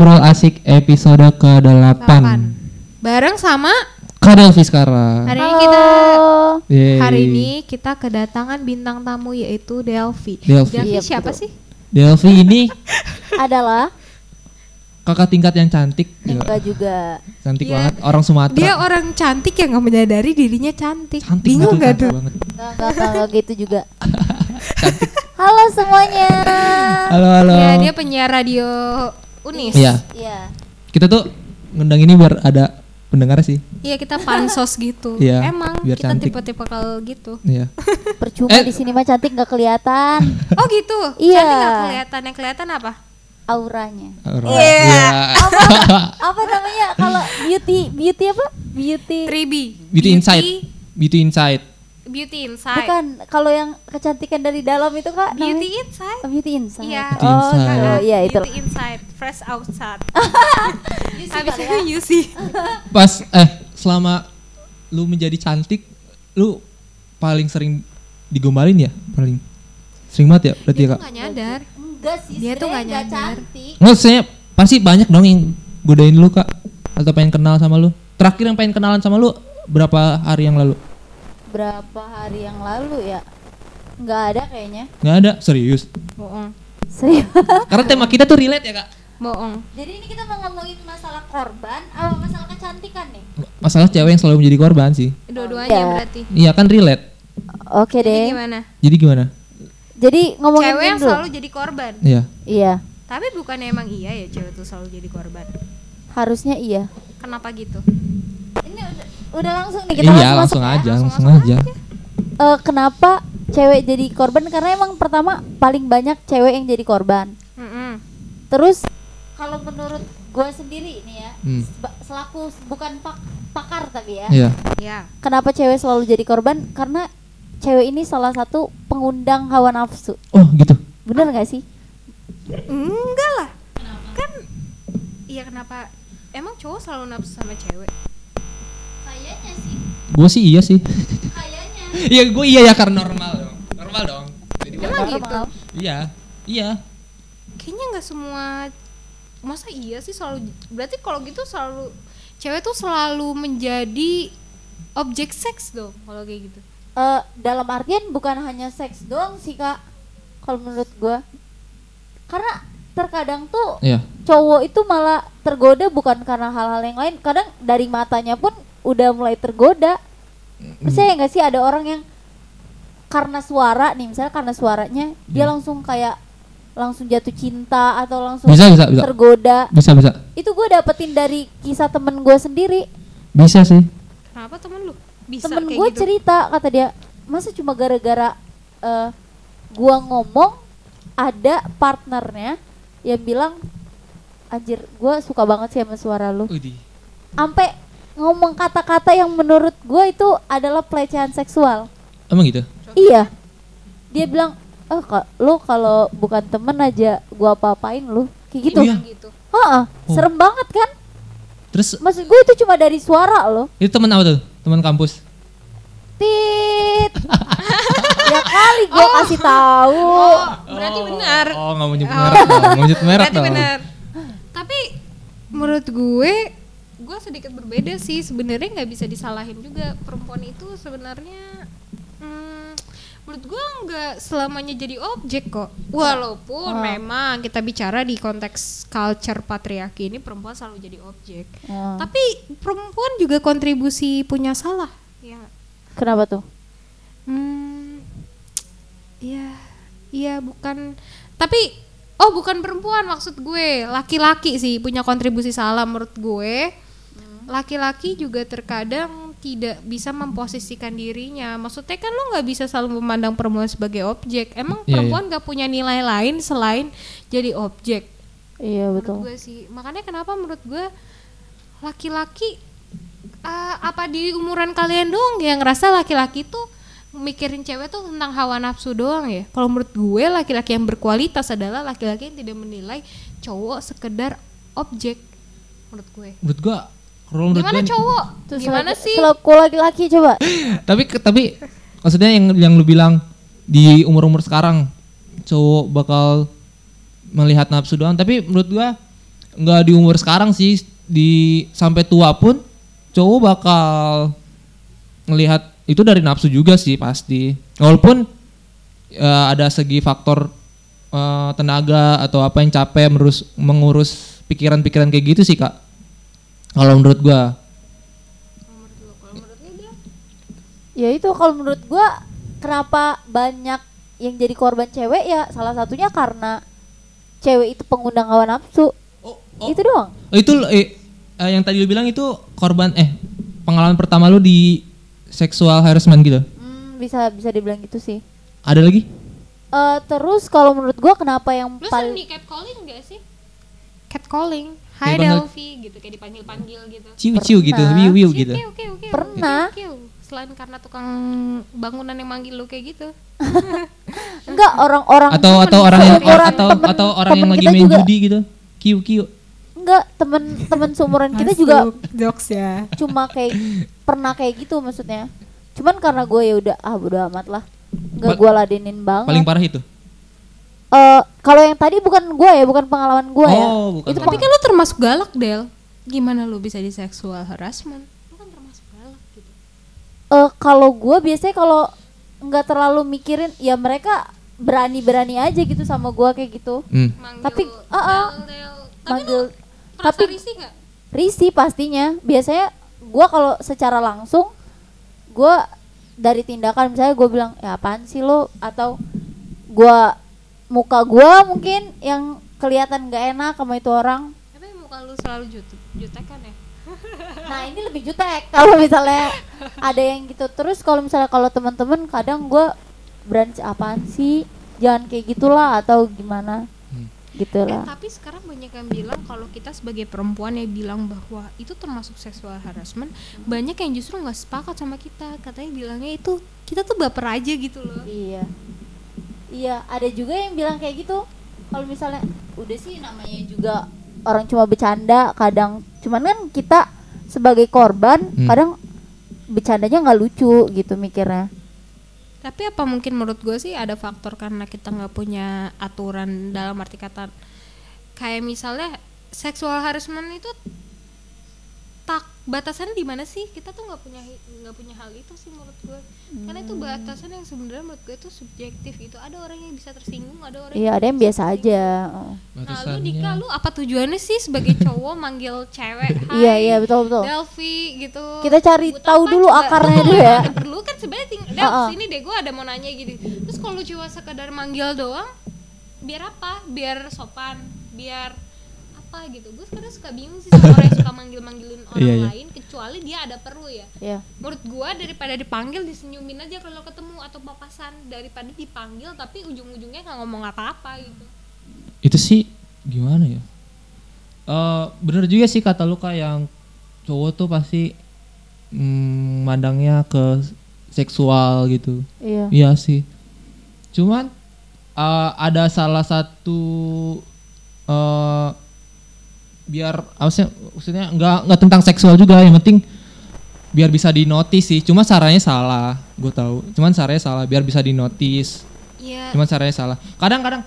Ngobrol asik episode ke-8 Delapan. Bareng sama Kadel Fiskara hari ini kita Yeay. hari ini kita kedatangan bintang tamu yaitu Delvi. Delvi. Iya, siapa betul. sih? Delvi ini adalah kakak tingkat yang cantik enggak juga Cantik Iya. banget Orang Sumatera Dia orang cantik yang nggak menyadari dirinya cantik. Cantik Bingung nggak tuh? banget. enggak enggak, enggak, enggak gitu juga halo semuanya Halo halo Ya dia penyiar radio Unis. Iya iya Kita tuh ngundang ini biar ada pendengar sih Iya kita pansos gitu. Iya, Emang biar kita tipe-tipe kalau gitu. Iya percuma Eh. di sini mah cantik nggak kelihatan Oh gitu. Iya. Cantik nggak kelihatan. Yang kelihatan apa? auranya Orang- Iya. Iya. apa namanya kalau beauty beauty apa beauty 3B. Beauty Insight Beauty Insight Beauty Inside. bukan kalau yang kecantikan dari dalam itu kak Beauty namanya? Inside. Oh, beauty inside Iya. Beauty oh inside. gitu. iya itu Beauty Inside, fresh outside. Habis itu ya. Yusi. Pas eh selama lu menjadi cantik Lu paling sering digombalin ya? Paling sering banget ya berarti ya Dia kak? tuh nggak nyadar. enggak sih Dia tuh nggak nyadar. cantik Maksudnya pasti banyak dong yang godain lu kak Atau pengen kenal sama lu Terakhir yang pengen kenalan sama lu Berapa hari yang lalu? Berapa hari yang lalu ya nggak ada kayaknya Nggak ada, serius Bohong. serius Karena tema kita tuh relate ya kak Bohong. jadi ini kita mau ngomongin masalah korban apa masalah kecantikan nih Masalah cewek yang selalu menjadi korban sih Dua-duanya Iya. berarti. Iya kan relate oke Jadi deh gimana? Jadi gimana? jadi ngomongin Cewek yang dulu selalu jadi korban. Iya iya Tapi bukan emang iya ya cewek tuh selalu jadi korban. harusnya iya Kenapa gitu? ini udah, udah langsung nih kita Iya langsung langsung masuk ya. aja, langsung Langsung aja Eh, kenapa cewek jadi korban karena emang pertama paling banyak cewek yang jadi korban Mm-mm. terus kalau menurut gue sendiri ini ya Hmm. seba- selaku bukan pak- pakar tapi ya Iya Ya. kenapa cewek selalu jadi korban karena cewek ini salah satu pengundang hawa nafsu Oh gitu bener gak sih Enggak lah. Kan iya kenapa? Emang cowok selalu nafsu sama cewek? Gue sih iya sih. Kayaknya. Iya gue iya ya karena normal dong. Normal dong. Jadi Emang gitu? Iya Iya. Kayaknya nggak semua masa iya sih selalu berarti kalau gitu selalu cewek tuh selalu menjadi objek seks dong kalau kayak gitu. Eh, dalam artian bukan hanya seks doang sih kak kalau menurut gua. Karena terkadang tuh Iya. cowok itu malah tergoda bukan karena hal-hal yang lain. Kadang dari matanya pun udah mulai tergoda. Percaya nggak sih ada orang yang karena suara nih misalnya karena suaranya dia Hmm. langsung kayak langsung jatuh cinta atau langsung Bisa bisa bisa. tergoda. Bisa bisa. Itu gue dapetin dari kisah temen gue sendiri. Bisa sih. Kenapa temen lu? Bisa temen gue gitu. cerita kata dia masa cuma gara-gara eh gua ngomong ada partnernya yang bilang anjir gue suka banget sih sama suara lu. Udih sampai ngomong kata-kata yang menurut gue itu adalah pelecehan seksual Emang gitu? iya dia bilang oh kak lu kalau bukan temen aja gua apa-apain lu kayak gitu Oh, iya? gitu. Heeh, Oh. serem banget kan Terus maksud gue itu cuma dari suara loh itu teman apa tuh? Teman kampus? tit ya kali gue kasih tahu Oh, berarti benar. Oh nggak mau nyebut Oh. merek dong, mau nyebut merek Berarti benar. Tapi menurut gue gue sedikit berbeda sih. Sebenarnya nggak bisa disalahin juga. Perempuan itu sebenarnya hmm, menurut gue nggak selamanya jadi objek kok. Walaupun Oh. memang kita bicara di konteks culture patriarki ini perempuan selalu jadi objek. Oh, tapi perempuan juga kontribusi punya salah. Ya kenapa tuh? Hmm, iya, iya bukan. Tapi, oh bukan perempuan maksud gue, laki-laki sih punya kontribusi salah menurut gue. Laki-laki juga terkadang tidak bisa memposisikan dirinya. Maksudnya kan lo nggak bisa selalu memandang perempuan sebagai objek. Emang Iya, perempuan nggak punya nilai lain selain jadi objek. iya Menurut betul gue sih. Makanya kenapa menurut gue laki-laki ah, apa di umuran kalian doang yang ngerasa laki-laki tuh mikirin cewek tuh tentang hawa nafsu doang ya. Kalau menurut gue laki-laki yang berkualitas adalah laki-laki yang tidak menilai cowok sekedar objek. Menurut gue. Menurut gua kalau menurut Gimana gua cowok? Terus Gimana laki- sih? kalau kalau laki-laki coba. Tapi tapi maksudnya yang yang lu bilang di umur-umur sekarang cowok bakal melihat nafsu doang. Tapi menurut gua nggak di umur sekarang sih. Di sampai tua pun cowok bakal ngelihat itu dari nafsu juga sih pasti. Walaupun eh, ada segi faktor eh, tenaga atau apa yang capek merus, mengurus pikiran-pikiran kayak gitu sih kak kalau menurut gua. Ya itu kalau menurut gua kenapa banyak yang jadi korban cewek? Ya salah satunya karena cewek itu pengundang hawa nafsu. Oh, itu doang. Oh, itu eh, eh, yang tadi lu bilang itu korban eh pengalaman pertama lu di seksual harassment gitu? Hmm, bisa bisa dibilang gitu sih. Ada lagi? Eh terus kalau menurut gua kenapa yang Lu sering paling di catcalling gak sih? Catcalling. Hai Delvi gitu kayak dipanggil-panggil gitu. ciu ciu gitu Pernah. wiu wiu Kiu, gitu kiu, kiu, kiu, Pernah. Selain karena tukang bangunan yang manggil lu kayak gitu. enggak orang-orang atau atau orang yang atau temen- atau orang yang temen lagi main juga. judi gitu kiu kiu enggak temen-temen seumuran kita juga jokes ya. cuma kayak pernah kayak gitu maksudnya cuman karena gue ya udah ah bodo amat lah nggak Pa- gue ladenin banget paling parah itu Eh, kalau yang tadi bukan gue ya bukan pengalaman gue ya Oh, bukan itu Tapi kan lu termasuk galak, Del. Gimana lu bisa di sexual harassment? Lu kan termasuk galak gitu. Eh, kalau gue biasanya kalau nggak terlalu mikirin ya mereka berani-berani aja gitu sama gue kayak gitu Hmm. Manggil Tapi, ah, ah. Del, Del. Tapi manggil lu merasa tapi- risih gak? risih pastinya biasanya gue kalau secara langsung gue dari tindakan misalnya gue bilang ya apaan sih lo atau gue muka gue mungkin yang kelihatan nggak enak sama itu orang Tapi muka lu selalu jut jutekan ya? nah ini lebih jutek kalau misalnya ada yang gitu terus kalau misalnya kalau teman-teman kadang gue berani apaan sih jangan kayak gitulah atau gimana Hmm. gitu Eh, lah tapi sekarang banyak yang bilang kalau kita sebagai perempuan yang bilang bahwa itu termasuk seksual harassment, banyak yang justru nggak sepakat sama kita. Katanya bilangnya itu kita tuh baper aja gitu loh. Iya. Iya, ada juga yang bilang kayak gitu. Kalau misalnya udah sih namanya juga orang cuma bercanda, kadang cuman kan kita sebagai korban Hmm. kadang bercandanya nggak lucu gitu mikirnya. Tapi apa mungkin menurut gue sih ada faktor karena kita nggak punya aturan dalam arti kata kayak misalnya seksual harassment itu batasannya di mana sih kita tuh nggak punya nggak punya hal itu sih menurut gue karena itu batasan yang sebenarnya menurut gue itu subjektif itu ada orang yang bisa tersinggung ada orang Iya, ada yang biasa tersinggung. aja. Oh. Nah lu Dika lu apa tujuannya sih sebagai cowok manggil cewek Hai Iya, iya betul betul. Delvi gitu Kita cari Buat tahu apa dulu coba? akarnya dulu ya. ada perlu kan sebenarnya ting Del Uh-uh. sini deh gue ada mau nanya gitu terus kalau lu cuma sekedar manggil doang biar apa biar sopan biar apa gitu. Gue sekarang suka bingung sih sama orang yang suka manggil manggilin orang Iya, iya. lain kecuali dia ada perlu ya. Iya. menurut gue daripada dipanggil disenyumin aja kalau ketemu atau papasan. Daripada dipanggil tapi ujung-ujungnya nggak ngomong apa-apa gitu. Itu sih gimana ya? Eh bener juga sih kata lu kak yang cowok tuh pasti mm, mandangnya ke seksual gitu. Iya. iya sih. Cuman eh, ada salah satu eh biar apa sih maksudnya nggak nggak tentang seksual juga yang penting biar bisa dinotis sih cuma caranya salah gue tahu cuman caranya salah biar bisa dinotis Iya Cuman caranya salah. Kadang-kadang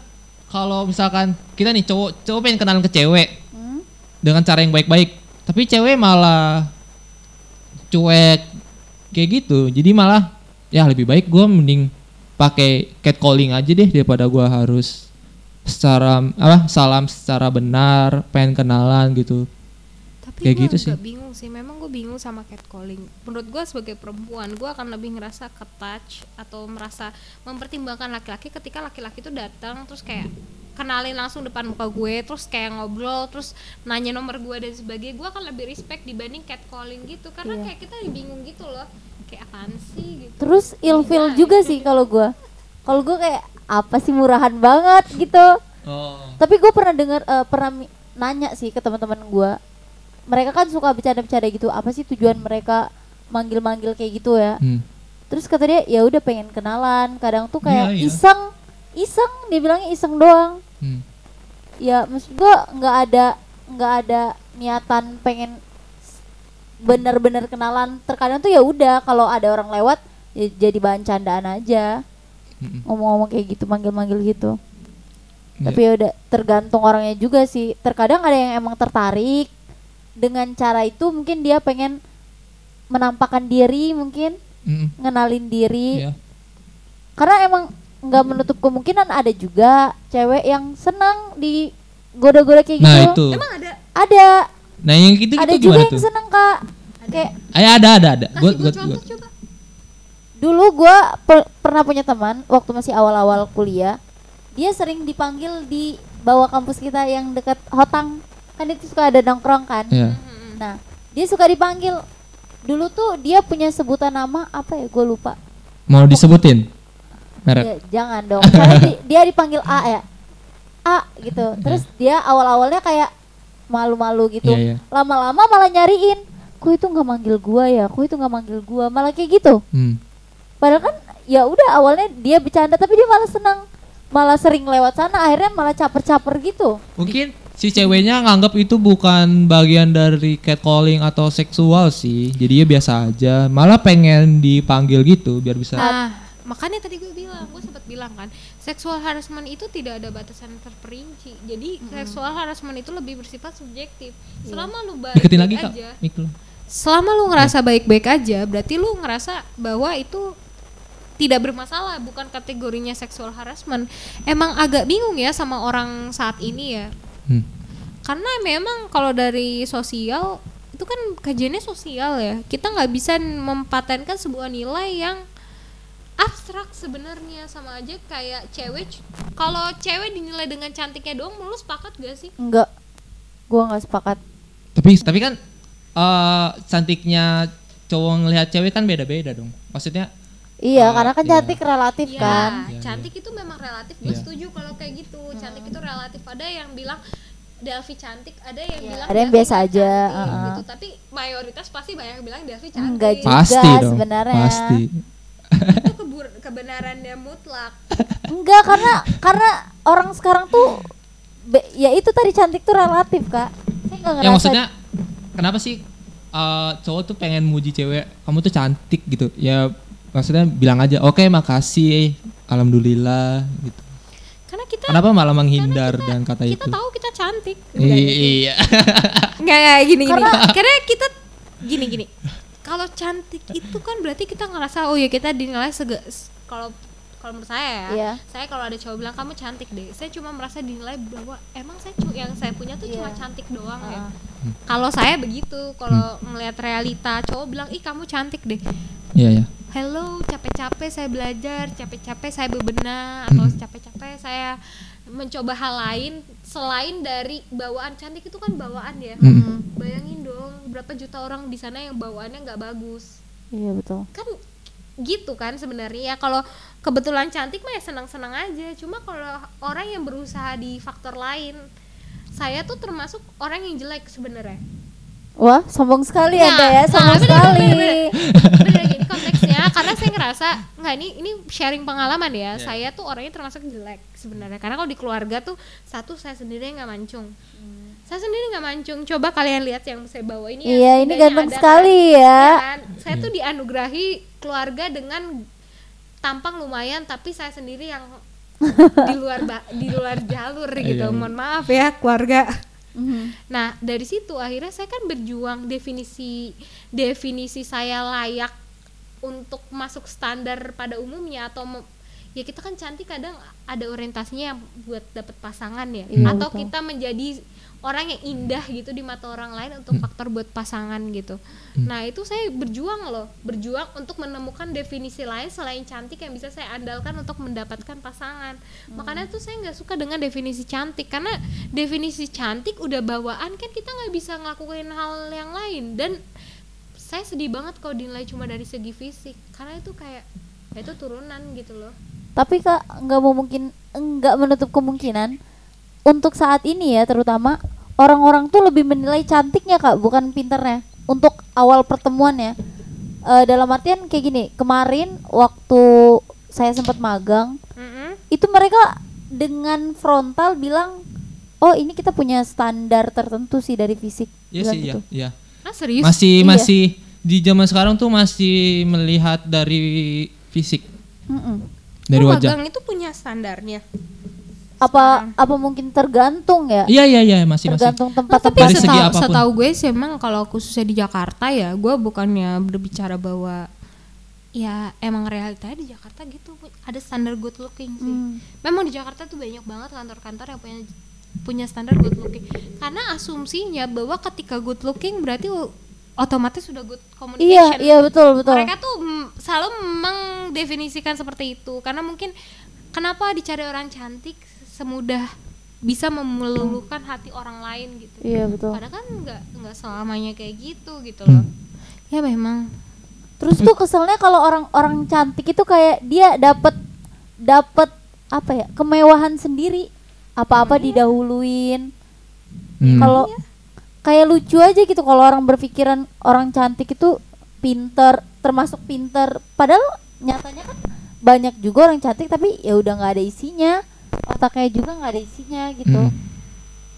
kalau misalkan kita nih cowok cowok pengen kenalan ke cewek Hmm? dengan cara yang baik-baik, tapi cewek malah cuek kayak gitu. Jadi malah ya lebih baik gue mending pakai catcalling aja deh daripada gua harus secara apa salam secara benar pengen kenalan gitu. tapi Kayak gue gitu sih. bingung sih memang gue bingung sama catcalling menurut gue sebagai perempuan gue akan lebih ngerasa ke touch atau merasa mempertimbangkan laki-laki ketika laki-laki itu datang terus kayak kenalin langsung depan muka gue terus kayak ngobrol terus nanya nomor gue dan sebagainya gue akan lebih respect dibanding catcalling gitu karena Iya. kayak kita bingung gitu loh kayak apaan sih gitu Terus ilfil juga sih kalau gua. Kalau gua kayak apa sih murahan banget gitu. Oh. Tapi gue pernah dengar eh, pernah nanya sih ke teman-teman gue. Mereka kan suka bercanda-bercanda gitu. Apa sih tujuan mereka manggil-manggil kayak gitu ya? Hmm. Terus kata dia ya udah pengen kenalan. Kadang tuh kayak Iya, iya. iseng, iseng. Dia bilangnya iseng doang. Hmm. Ya maksud gue nggak ada nggak ada niatan pengen bener-bener kenalan. Terkadang tuh ya udah kalau ada orang lewat ya jadi bahan candaan aja. Ngomong-ngomong kayak gitu, manggil-manggil gitu. Tapi ya udah tergantung orangnya juga sih. Terkadang ada yang emang tertarik dengan cara itu mungkin dia pengen menampakkan diri mungkin Mm-mm. ngenalin diri. Iya. Karena emang nggak menutup kemungkinan ada juga cewek yang senang di goda-goda kayak gitu. Nah itu. Emang ada? Ada Nah yang gitu ada gitu juga gimana yang tuh? seneng kak. Kayak Ayo ada ada ada. Kasih Gue gue gue contoh coba. Dulu gua per- pernah punya teman waktu masih awal-awal kuliah. Dia sering dipanggil di bawah kampus kita yang dekat Hotang. Kan itu suka ada nongkrong kan. Iya. Nah, dia suka dipanggil. Dulu tuh dia punya sebutan nama apa ya? Gue lupa. Mau disebutin? Merek. Ya, jangan dong. Di- dia dipanggil A ya. A gitu. Terus dia awal-awalnya kayak malu-malu gitu. Iya, iya. Lama-lama malah nyariin. Kok itu nggak manggil gua ya? Kok itu nggak manggil gua? Malah kayak gitu. Hmm. Padahal kan ya udah awalnya dia bercanda tapi dia malah senang. Malah sering lewat sana akhirnya malah caper-caper gitu. Mungkin si ceweknya nganggap itu bukan bagian dari catcalling atau seksual sih. Jadi ya biasa aja. Malah pengen dipanggil gitu biar bisa. Nah, makanya tadi gue bilang, gue sempat bilang kan, seksual harassment itu tidak ada batasan terperinci. Jadi seksual harassment itu lebih bersifat subjektif. Selama lu baik Deketin lagi kak. aja, Mik lu. selama lu ngerasa baik-baik aja, berarti lu ngerasa bahwa itu tidak bermasalah, bukan kategorinya seksual harassment. Emang agak bingung ya sama orang saat ini ya. Hmm. Karena memang kalau dari sosial itu kan kajiannya sosial ya. Kita nggak bisa mempatenkan sebuah nilai yang abstrak sebenarnya sama aja kayak cewek kalau cewek dinilai dengan cantiknya doang lu sepakat gak sih Enggak. Gua nggak sepakat. Tapi tapi kan eh cantiknya cowok ngelihat cewek kan beda-beda dong. Maksudnya Iya, Ah, karena kan iya. cantik relatif ya kan. Iya, cantik itu memang relatif gue Iya. setuju kalau kayak gitu cantik itu relatif ada yang bilang Delvi cantik ada yang Iya. bilang Ada yang biasa aja, cantik, uh-uh. gitu tapi mayoritas pasti banyak yang bilang Delvi cantik Enggak juga pasti dong. sebenarnya. Pasti. itu kebur- kebenarannya mutlak Enggak karena karena orang sekarang tuh be- ya itu tadi cantik tuh relatif kak. Saya Ya maksudnya kenapa sih eh, cowok tuh pengen muji cewek kamu tuh cantik gitu ya maksudnya bilang aja oke makasih alhamdulillah gitu. Karena kita kenapa malah menghindar dan kata kita itu? tahu kita cantik iya. Nggak nggak gini gini. Karena- karena kita gini gini. Kalau cantik itu kan berarti kita ngerasa oh ya kita dinilai sege kalau kalau menurut saya ya Iya. saya kalau ada cowok bilang kamu cantik deh saya cuma merasa dinilai bahwa emang saya cu- yang saya punya tuh cuma Iya. cantik doang ya. Kalau saya begitu kalau ngelihat realita cowok bilang ih kamu cantik deh. Iya ya hello capek-capek saya belajar capek-capek saya bebenah atau Hmm. capek-capek saya mencoba hal lain selain dari bawaan cantik itu kan bawaan ya Mm. bayangin dong berapa juta orang di sana yang bawaannya nggak bagus Iya betul. kan gitu kan sebenarnya ya kalau kebetulan cantik mah ya senang-senang aja cuma kalau orang yang berusaha di faktor lain saya tuh termasuk orang yang jelek sebenarnya Wah sombong sekali Nah, anda ya nah, sombong bener, sekali. bener, bener. Gini konteksnya. Karena saya ngerasa nggak ini ini sharing pengalaman ya. Saya tuh orangnya termasuk jelek sebenarnya. Karena kalau di keluarga tuh satu saya sendiri yang nggak mancung. Saya sendiri nggak mancung. Coba kalian lihat yang saya bawa ini ya, Iya ini setidaknya ganteng ada sekali kan. ya. Ya kan? saya tuh dianugerahi keluarga dengan tampang lumayan tapi saya sendiri yang di luar ba- di luar jalur gitu. Iya, iya. mohon maaf ya keluarga Mhm. Nah dari situ akhirnya saya kan berjuang definisi definisi saya layak untuk masuk standar pada umumnya atau ya kita kan cantik kadang ada orientasinya yang buat dapet pasangan ya Iya, atau betul. kita menjadi orang yang indah gitu di mata orang lain untuk faktor buat pasangan gitu. Nah itu saya berjuang loh berjuang untuk menemukan definisi lain selain cantik yang bisa saya andalkan untuk mendapatkan pasangan. Makanya tuh saya nggak suka dengan definisi cantik karena definisi cantik udah bawaan kan kita nggak bisa ngelakuin hal yang lain dan saya sedih banget kalau dinilai cuma dari segi fisik karena itu kayak ya itu turunan gitu loh. Tapi kak nggak mau mungkin nggak menutup kemungkinan untuk saat ini ya terutama orang-orang tuh lebih menilai cantiknya kak bukan pinternya untuk awal pertemuan ya Eh, dalam artian kayak gini kemarin waktu saya sempat magang Mm-mm. itu mereka dengan frontal bilang oh ini kita punya standar tertentu sih dari fisik Iya Bilang sih iya gitu. iya Ah serius? masih Iya. masih di zaman sekarang tuh masih melihat dari fisik Mm-mm. Dari Oh, wajah magang itu punya standarnya. apa apa mungkin tergantung ya Iya iya iya masih masih. tergantung Nah, tempat tapi Dari segi setahu, apa pun. setahu gue sih emang kalau khususnya di Jakarta ya, gue bukannya berbicara bahwa ya emang realitanya di Jakarta gitu ada standar good looking sih. Hmm. Memang di Jakarta tuh banyak banget kantor-kantor yang punya punya standar good looking. Karena asumsinya bahwa ketika good looking berarti otomatis sudah good iya communication. iya betul betul Mereka tuh selalu mendefinisikan seperti itu karena mungkin kenapa dicari orang cantik semudah bisa meluluhkan hati orang lain gitu. iya betul Padahal kan nggak nggak selamanya kayak gitu gitu loh. Ya memang. terus tuh keselnya kalau orang orang cantik itu kayak dia dapat dapat apa ya kemewahan sendiri apa-apa didahuluin Hmm. kalau kayak lucu aja gitu kalau orang berpikiran orang cantik itu pinter termasuk pinter. Padahal nyatanya kan banyak juga orang cantik tapi ya udah nggak ada isinya otaknya juga nggak ada isinya gitu. Hmm.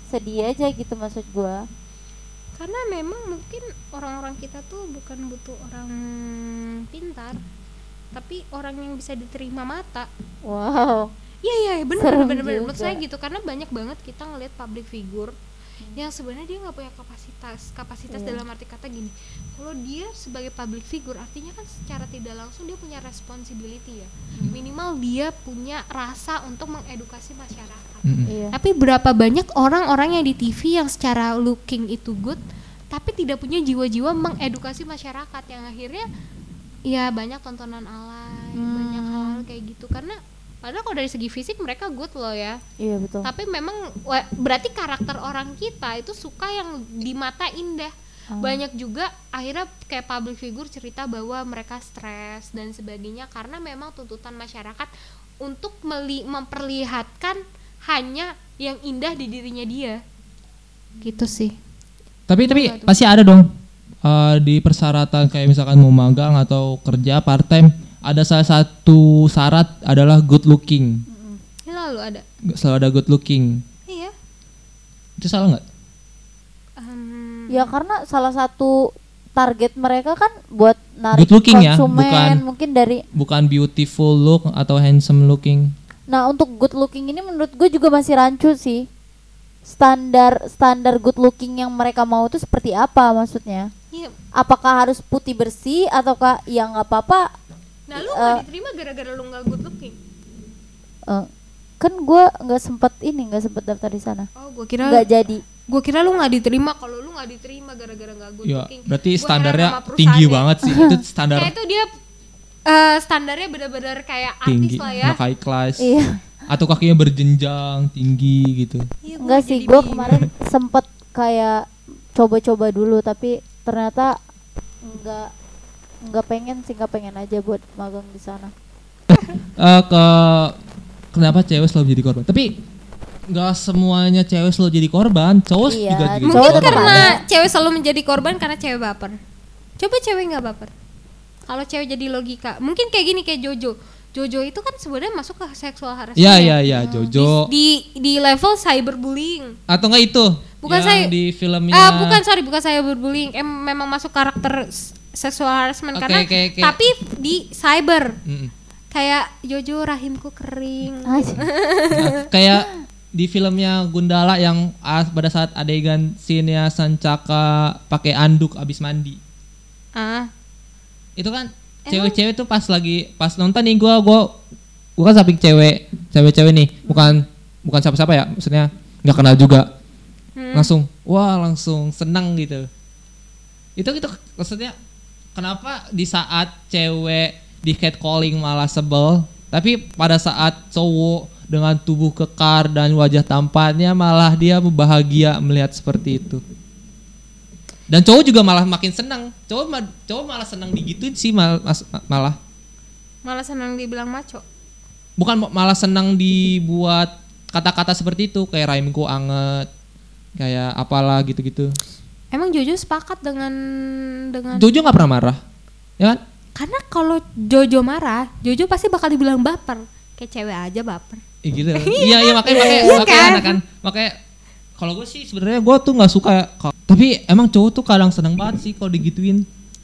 sedih aja gitu maksud gua. Karena memang mungkin orang-orang kita tuh bukan butuh orang pintar, tapi orang yang bisa diterima mata. wow. Iya iya iya, bener Serem bener bener. Menurut saya gitu karena banyak banget kita ngelihat public figure yang sebenarnya dia nggak punya kapasitas kapasitas Iya. dalam arti kata gini kalau dia sebagai public figure artinya kan secara tidak langsung dia punya responsibility ya minimal dia punya rasa untuk mengedukasi masyarakat Mm-mm. iya tapi berapa banyak orang-orang yang di TV yang secara looking itu good tapi tidak punya jiwa-jiwa mengedukasi masyarakat yang akhirnya ya banyak tontonan alay Hmm. banyak hal-hal kayak gitu karena padahal kalau dari segi fisik mereka good loh ya. Iya betul. Tapi memang berarti karakter orang kita itu suka yang di mata indah. Hmm. banyak juga akhirnya kayak public figure cerita bahwa mereka stres dan sebagainya karena memang tuntutan masyarakat untuk meli- memperlihatkan hanya yang indah di dirinya dia. Gitu sih. Tapi tapi pasti ada dong eh, di persyaratan kayak misalkan mau magang atau kerja part time ada salah satu syarat adalah good looking. ini lalu ada Selalu ada good looking. iya Itu salah nggak? Ehm, ya karena salah satu target mereka kan buat narik Good looking ya, konsumen bukan- mungkin dari Bukan beautiful look atau handsome looking. Nah untuk good looking ini menurut gue juga masih rancu sih. Standar standar good looking yang mereka mau itu seperti apa maksudnya? iya Apakah harus putih bersih ataukah ya nggak apa-apa? Nah lu Eh. nggak diterima gara-gara lu nggak good looking Eh, kan gue nggak sempet ini nggak sempet daftar di sana, oh gua kira nggak jadi. gue kira lu nggak diterima kalau lu nggak diterima gara-gara nggak good Ya, looking berarti Gua standarnya tinggi deh. banget sih. Itu standar kayak itu dia eh, standarnya benar-benar kayak tinggi, artis lah ya high class. Iya, Atau kakinya berjenjang tinggi gitu. Iya, gua enggak sih. Gue kemarin sempet kayak coba-coba dulu tapi ternyata nggak nggak pengen sih nggak pengen aja buat magang di sana. Eh, ke kenapa cewek selalu jadi korban? Tapi nggak semuanya cewek selalu jadi korban, cowok Iya, juga jadi mungkin korban. karena ada. cewek selalu menjadi korban karena cewek baper coba cewek nggak baper kalau cewek jadi logika mungkin kayak gini kayak Jojo Jojo itu kan sebenarnya masuk ke seksual harassment Iya ya. iya iya Jojo di di level cyberbullying atau enggak itu Bukan yang saya- di filmnya Ah, bukan sorry, bukan saya berbullying. Em memang masuk karakter s- sexual harassment Oke, karena oke, oke. tapi di cyber Mm-mm. kayak Jojo rahimku kering. Aja. Nah, kayak di filmnya Gundala yang ah, pada saat adegan scene-nya Sancaka pakai anduk abis mandi Ah, itu kan cewek-cewek tuh pas lagi pas nonton nih gua gua gua kan samping cewek cewek-cewek nih bukan bukan siapa-siapa ya maksudnya nggak kenal juga Hmm. langsung wah langsung senang gitu itu gitu maksudnya kenapa di saat cewek di catcalling malah sebel tapi pada saat cowok dengan tubuh kekar dan wajah tampannya malah dia bahagia melihat seperti itu dan cowok juga malah makin senang cowok ma- cowok malah senang digituin sih mal- mas- malah malah senang dibilang maco. bukan ma- malah senang dibuat kata-kata seperti itu kayak raimku anget kayak apalah gitu-gitu Emang Jojo sepakat dengan dengan Jojo nggak pernah marah ya kan karena kalau Jojo marah, Jojo pasti bakal dibilang baper. Kayak cewek aja baper. Eh, gitu iya iya makanya makanya Iya makanya kan? kan makanya kalau gue sih sebenarnya gue tuh nggak suka tapi emang cowok tuh kadang seneng banget sih kalau digituin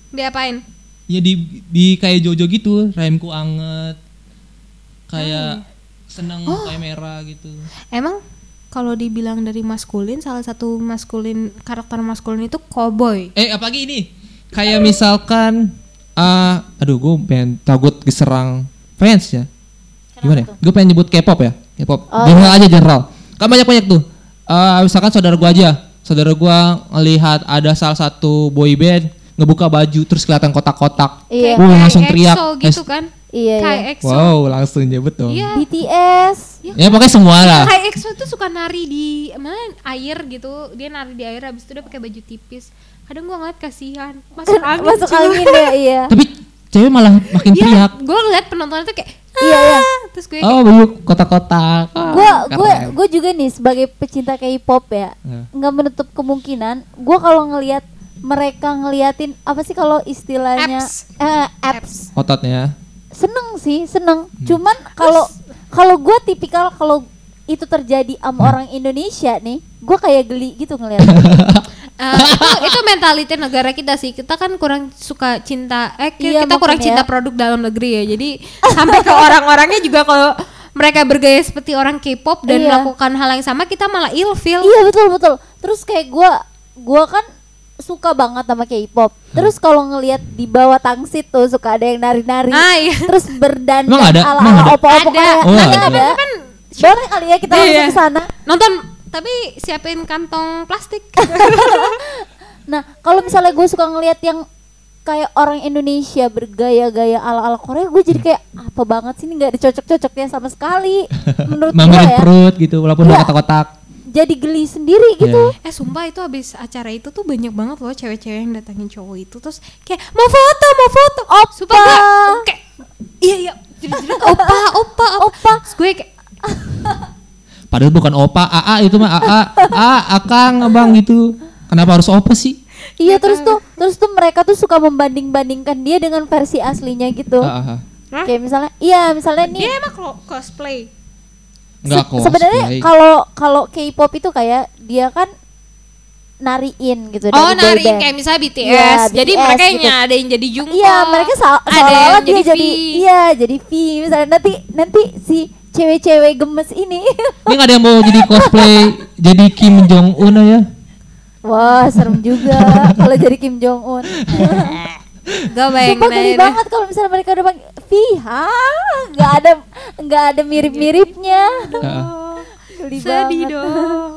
Diapain? ya di di kayak Jojo gitu raimku anget kayak seneng Oh. kamera gitu. Emang kalau dibilang dari maskulin, salah satu maskulin karakter maskulin itu cowboy. Eh apalagi ini kayak misalkan ah aduh gue pengen takut diserang fans ya. Gimana ya? Gue pengen nyebut K-pop ya. K-pop. Oh, general aja general. Kan banyak-banyak tuh. Ah misalkan saudara gue aja. Saudara gue ngelihat ada salah satu boy band ngebuka baju terus kelihatan kotak-kotak. Iya. Wuh, langsung teriak. EXO gitu kan? Iya, iya. Wow, langsung nyebut dong. Iya. BTS. Ya pokoknya semua lah. Kayak EXO tuh suka nari di mana air gitu. Dia nari di air habis itu dia pakai baju tipis. Kadang gua ngeliat kasihan. Masuk angin. Masuk cuy. angin ya, iya. Tapi cewek malah makin Iya, teriak. gue ngeliat penontonnya tuh kayak Iya, iya. "Ah." Terus gue kayak Oh, baju kotak-kotak. Ah, Gue gue gue juga nih sebagai pecinta K-pop ya, Ya. nggak menutup kemungkinan. Gue kalau ngelihat mereka ngeliatin apa sih kalau istilahnya Apps. eh, apps ototnya. seneng sih seneng Hmm. cuman kalau kalau gue tipikal kalau itu terjadi sama orang Indonesia nih gue kayak geli gitu ngeliat Eh, itu itu mentality negara kita sih. Kita kan kurang suka cinta eh Iya, kita kurang makanya. cinta produk dalam negeri ya. Jadi sampai ke orang-orangnya juga kalau mereka bergaya seperti orang K-pop dan Iya. melakukan hal yang sama kita malah ilfeel. iya betul betul terus kayak gue gue kan suka banget sama K-pop terus kalau ngelihat di bawah tangsit tuh suka ada yang nari-nari Ah, iya. terus berdandan Emang ada? ala Emang ala ada? opo-opo kayak Oh, ada, ada. ada. boleh kali ya kita Iya. langsung ke sana Nonton tapi siapin kantong plastik. Nah, kalau misalnya gue suka ngelihat yang kayak orang Indonesia bergaya-gaya ala-ala Korea, gue jadi kayak apa banget sih ini nggak ada cocok-cocoknya sama sekali menurut gue Mamerin ya. perut gitu walaupun udah kotak-kotak. Jadi geli sendiri gitu. eh sumpah itu habis acara itu tuh banyak banget loh cewek-cewek yang datangin cowok itu terus kayak mau foto mau foto oh sumpah Opa. gue kayak iya iya jerit-jerit opa opa opa terus gue kayak Padahal bukan opa, AA itu mah AA, A, akang, abang gitu. Kenapa harus opa sih? Iya, terus tuh terus tuh mereka tuh suka membanding-bandingkan dia dengan versi aslinya gitu. Hah? Kayak misalnya, iya misalnya nih dia emang cosplay Enggak se- kok. sebenarnya kalau kalau K-pop itu kayak dia kan nariin gitu oh nariin band. kayak misalnya BTS Iya, jadi BTS mereka gitu. yang ada yang jadi Jungkook Iya, mereka seolah-olah yang dia jadi jadi V. iya, jadi V misalnya nanti nanti si cewek-cewek gemes ini. Ini nggak ada yang mau jadi cosplay jadi Kim Jong Un ya? Wah, serem juga kalau jadi Kim Jong Un. gak bayangin Sumpah geli banget kalau misalnya mereka udah panggil V, ha, nggak ada nggak ada mirip-miripnya. Geli sedih banget. dong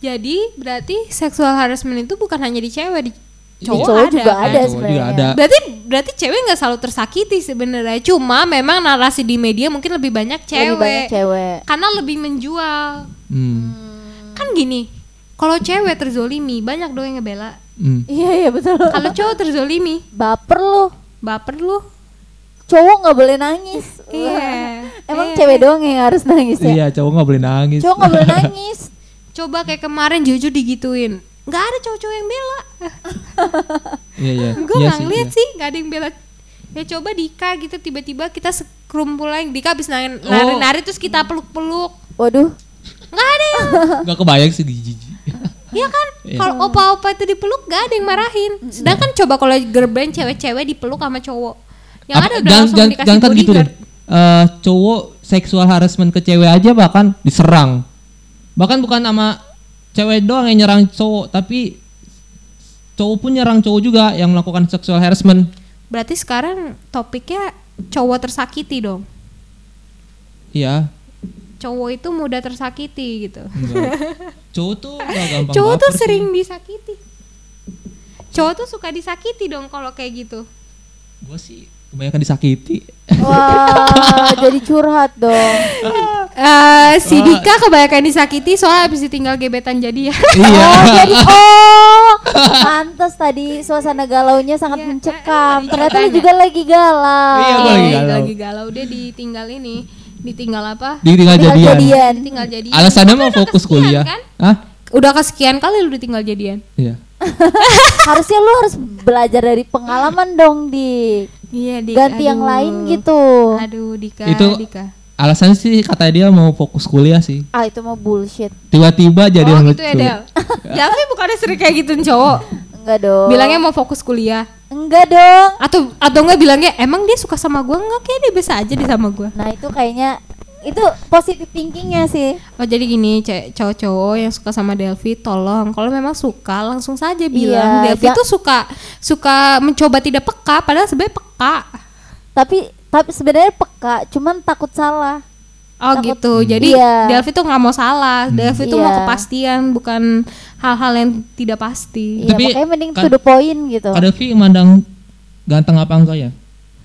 jadi berarti seksual harassment itu bukan hanya di cewek di Di cowok, cowok ada, juga kan? ada Cowok juga sebenarnya. ada. Berarti berarti cewek nggak selalu tersakiti sebenarnya. Cuma memang narasi di media mungkin lebih banyak cewek. Lebih banyak cewek. Karena lebih menjual. Hmm. Kan gini, kalau cewek terzolimi banyak dong yang ngebela. Hmm. Iya iya betul. Kalau cowok terzolimi, Baper lu. baper lu. Cowok nggak boleh nangis. Iya. Emang Iya. cewek doang yang harus nangis ya? Iya, cowok nggak boleh nangis. Cowok nggak boleh nangis. Coba kayak kemarin Jojo digituin. Nggak ada cowok-cowok yang bela. Iya, iya. Gue Iya nggak sih, ngeliat iya. sih, nggak ada yang bela. Ya coba Dika gitu tiba-tiba kita sekerumpulan Dika habis Oh. nari-nari terus kita peluk-peluk. Waduh. Nggak ada yang Nggak kebayang sih jijik. Iya kan? Iya. Kalau opa-opa itu dipeluk gak ada yang marahin. Sedangkan coba kalau girl band cewek-cewek dipeluk sama cowok. Yang Apa- ada udah jangan, langsung jangan, dikasih jangan gitu deh. Eh, cowok seksual harassment ke cewek aja bahkan diserang. Bahkan bukan sama cewek doang yang nyerang cowok, tapi cowok pun nyerang cowok juga yang melakukan seksual harassment. Berarti sekarang topiknya cowok tersakiti dong. Iya. Cowok itu mudah tersakiti gitu. enggak. cowok tuh gak gampang cowok tuh baper sih. sering disakiti. Cowok tuh suka disakiti dong kalau kayak gitu. Gua sih kebanyakan disakiti. Wah, jadi curhat dong. Eh si Dika kebanyakan disakiti soalnya habis ditinggal gebetan jadi ya. iya. Oh, jadi oh, pantas tadi suasana galaunya sangat Iya, mencekam. Ternyata lu makanya. juga lagi galau. Iya, lagi galau. lagi galau dia ditinggal ini, ditinggal apa? Ditinggal Tinggal jadian. jadian. Ditinggal jadian. Alasannya mau fokus kuliah. Kan? Hah? Udah kesekian kali lu ditinggal jadian. Iya. Harusnya lu harus belajar dari pengalaman dong, di Iya, Dik. ganti yang aduh. lain gitu. Aduh, Dika, Itu- Dika. Alasannya sih kata dia mau fokus kuliah sih. Ah, itu mah bullshit. Tiba-tiba jadi oh, yang gitu ya, Del. Javi bukannya sering kayak gituin cowok. Enggak dong. Bilangnya mau fokus kuliah. enggak dong. Atau atau enggak bilangnya emang dia suka sama gua enggak kayak dia biasa aja di sama gua. Nah, itu kayaknya itu positif thinkingnya sih Oh jadi gini, cowok-cowok yang suka sama Delvi, tolong kalau memang suka langsung saja bilang. Iya, Delvi tuh suka suka mencoba tidak peka, padahal sebenarnya peka. tapi tapi sebenarnya peka cuman takut salah Oh Takut- gitu. Jadi Iya. Delvi tuh nggak mau salah. Delvi tuh mau Iya. kepastian, bukan hal-hal yang tidak pasti. Iya, Tapi makanya mending kan- to the point gitu. Kak Devi mandang ganteng apa enggak ya?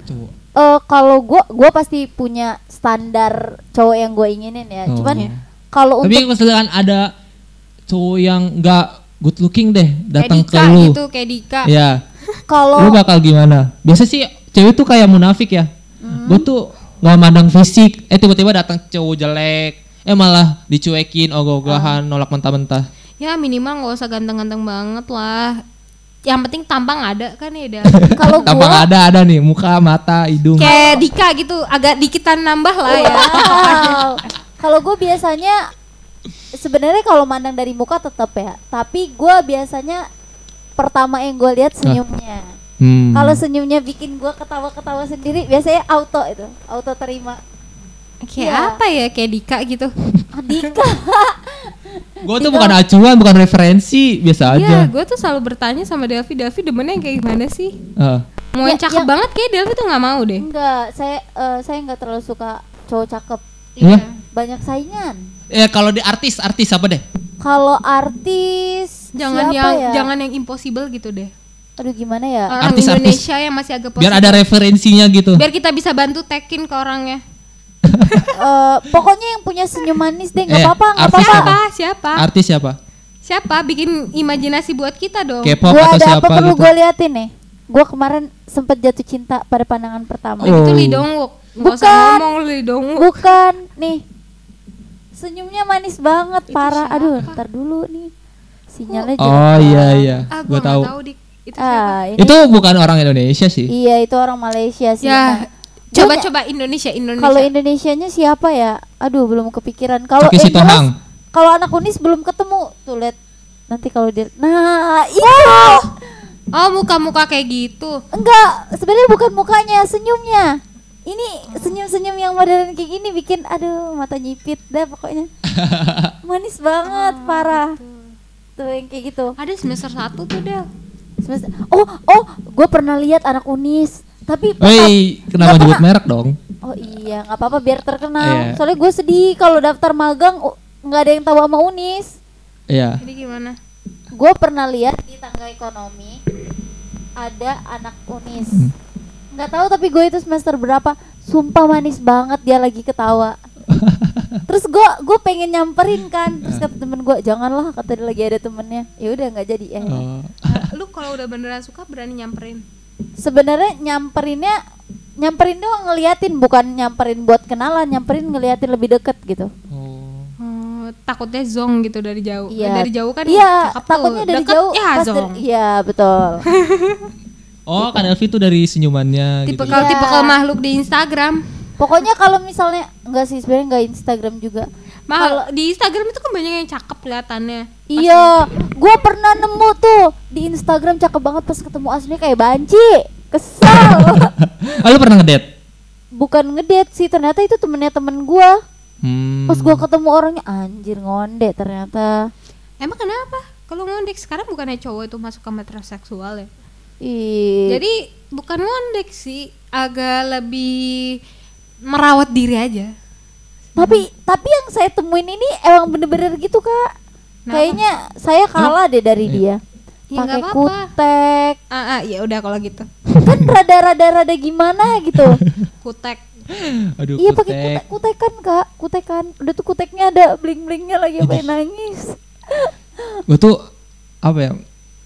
Cowok. Eh kalau gua gua pasti punya standar cowok yang gue inginin ya. Oh. Cuman Iya. kalau Tapi untuk misalkan ada cowok yang enggak good looking deh datang kayak ke Dika lu. gitu, kayak Dika. Ya. kalau Lu bakal gimana? Biasa sih cewek tuh kayak munafik ya. Hmm. Gue tuh nggak mandang fisik, eh tiba-tiba datang cowok jelek, eh malah dicuekin, ogah-ogahan, Ah. nolak mentah-mentah. Ya minimal nggak usah ganteng-ganteng banget lah. Yang penting tampang ada kan ya kalau Tampang gua ada ada nih, muka, mata, hidung. kayak Dika gitu, agak dikitan nambah lah ya. Kalau gue biasanya sebenarnya kalau mandang dari muka tetap ya. Tapi gua biasanya pertama yang gue lihat senyumnya. Hmm. Kalau senyumnya bikin gua ketawa-ketawa sendiri, biasanya auto itu, auto terima. Kayak Iya. apa ya kayak Dika gitu. Adika. gue tuh bukan acuan, bukan referensi, biasa aja. Iya, gue tuh selalu bertanya sama Delvi, Delvi demennya yang kayak gimana sih? Eh, Mau yang Ya, cakep yang- banget kayak Delvi tuh nggak mau deh. Enggak, saya eh, saya nggak terlalu suka cowok cakep. Iya. Banyak saingan. Eh kalau di artis, artis apa deh? Kalau artis Jangan siapa yang ya? jangan yang impossible gitu deh. Aduh gimana ya? Orang Artis-artis. Indonesia yang masih agak Biar possible. ada referensinya gitu. Biar kita bisa bantu tekin ke orangnya. Eh, pokoknya yang punya senyum manis deh, nggak Eh, apa-apa, nggak artis apa-apa. Siapa? Siapa? Artis siapa? Siapa? Bikin imajinasi buat kita dong. K-pop Gua atau ada siapa apa perlu gitu? gue liatin nih? Gue kemarin sempet jatuh cinta pada pandangan pertama. Oh, itu Oh. Lee Dong Wook. Bukan. ngomong Lee Dong Wook. Bukan nih, senyumnya manis banget, parah. Aduh, ntar dulu nih, sinyalnya jelek Oh iya iya, Ah, gue tahu. tahu Dik. Itu siapa? Ah, ini, Itu bukan orang Indonesia sih. iya itu orang Malaysia sih. Ya, Nah, coba Indonesia Indonesia. Kalau Indonesianya siapa ya? Aduh, belum kepikiran. Kalau eh, kalau anak unis belum ketemu. Tuh lihat. Nanti kalau dia Nah, itu. oh, muka-muka kayak gitu. Enggak, sebenarnya bukan mukanya, senyumnya. Ini senyum-senyum yang modern kayak gini bikin aduh mata nyipit dah pokoknya. Manis banget, parah. Tuh yang kayak gitu. Ada semester 1 tuh, Del. Semester- Oh, oh, gue pernah lihat anak unis. Tapi Woi, kenapa nyebut merek dong? Oh iya, nggak apa-apa biar terkenal. Iya. Soalnya gue sedih kalau daftar magang oh, nggak ada yang tahu sama Unis. Iya. Jadi gimana? Gue pernah lihat di tangga ekonomi ada anak Unis. Hmm. Nggak tahu tapi gue itu semester berapa. Sumpah manis banget dia lagi ketawa. Terus gue gue pengen nyamperin kan. Terus kata temen gue janganlah kata dia lagi ada temennya. Ya udah nggak jadi ya. Oh. Kalau udah beneran suka berani nyamperin. Sebenarnya nyamperinnya nyamperin doang ngeliatin bukan nyamperin buat kenalan nyamperin ngeliatin lebih deket gitu Oh. Oh, takutnya zong gitu dari jauh. Iya. Dari jauh kan Iya, cakep tuh. takutnya dari Deket, jauh ya zong. Iya, betul. Oh, kan Elvi tuh dari senyumannya Tipe gitu. kalau Iya. tipe kalau makhluk di Instagram. Pokoknya kalau misalnya enggak sih sebenarnya enggak Instagram juga. Mal di Instagram itu kan banyak yang cakep kelihatannya. Iya, gua pernah nemu tuh di Instagram cakep banget pas ketemu aslinya kayak banci. Kesal. Oh, lu pernah ngedate? Bukan ngedate sih, ternyata itu temennya temen gua. Hmm. Pas gua ketemu orangnya anjir ngonde ternyata. Emang kenapa? Kalau ngondek sekarang bukannya cowok itu masuk ke metroseksual ya? Ih. Jadi bukan ngondek sih, agak lebih merawat diri aja. Tapi tapi yang saya temuin ini emang bener-bener gitu, Kak. Kenapa? Kayaknya saya kalah deh dari dia. Ya, Pakai kutek. Ah, ah, ya udah kalau gitu. Kan rada-rada rada gimana gitu. Kutek. Aduh, Iya pakai kutek. kutek, kutekan kak, kutekan. Udah tuh kuteknya ada bling blingnya lagi apa nangis. Gue tuh apa ya?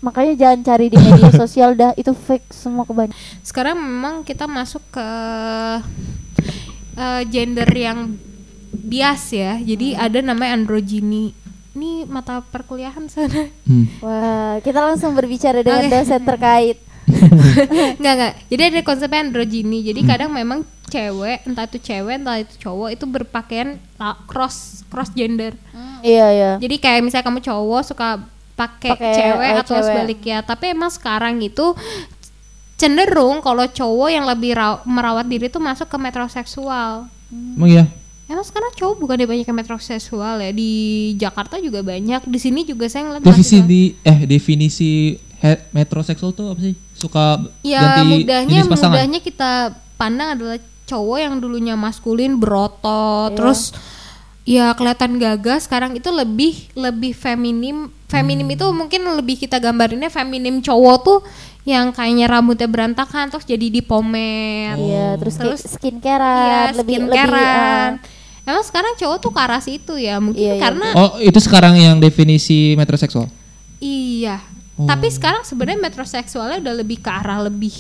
Makanya jangan cari di media sosial dah, itu fake semua kebanyakan. Sekarang memang kita masuk ke eh, gender yang bias ya. Jadi ada namanya androgyny. Ini mata perkuliahan sana. Hmm. Wah, kita langsung berbicara dengan Oke. dosen terkait. Enggak enggak. Jadi ada konsepnya androgyny. Jadi kadang memang cewek, entah itu cewek, entah itu cowok itu berpakaian la- cross cross gender. Iya iya. Jadi kayak misalnya kamu cowok suka pakai cewek eh, atau cewek. sebaliknya. Tapi emang sekarang itu cenderung kalau cowok yang lebih raw- merawat diri itu masuk ke metroseksual. Emang iya? Emang sekarang cowok bukan banyak yang metroseksual ya di Jakarta juga banyak di sini juga saya ngeliat Definisi di eh definisi metroseksual tuh apa sih? Suka ya ganti mudahnya jenis pasangan. mudahnya kita pandang adalah cowok yang dulunya maskulin berotot Iya. terus ya kelihatan gagah sekarang itu lebih lebih feminim feminim Hmm. itu mungkin lebih kita gambarinnya feminim cowok tuh yang kayaknya rambutnya berantakan terus jadi dipomer Iya, terus, Terus, kayak skincarean, iya lebih skincarean lebih emang sekarang cowok tuh ke arah situ ya mungkin Iya, iya. karena Oh, itu sekarang yang definisi metroseksual. Iya. Oh. Tapi sekarang sebenarnya metroseksualnya udah lebih ke arah lebih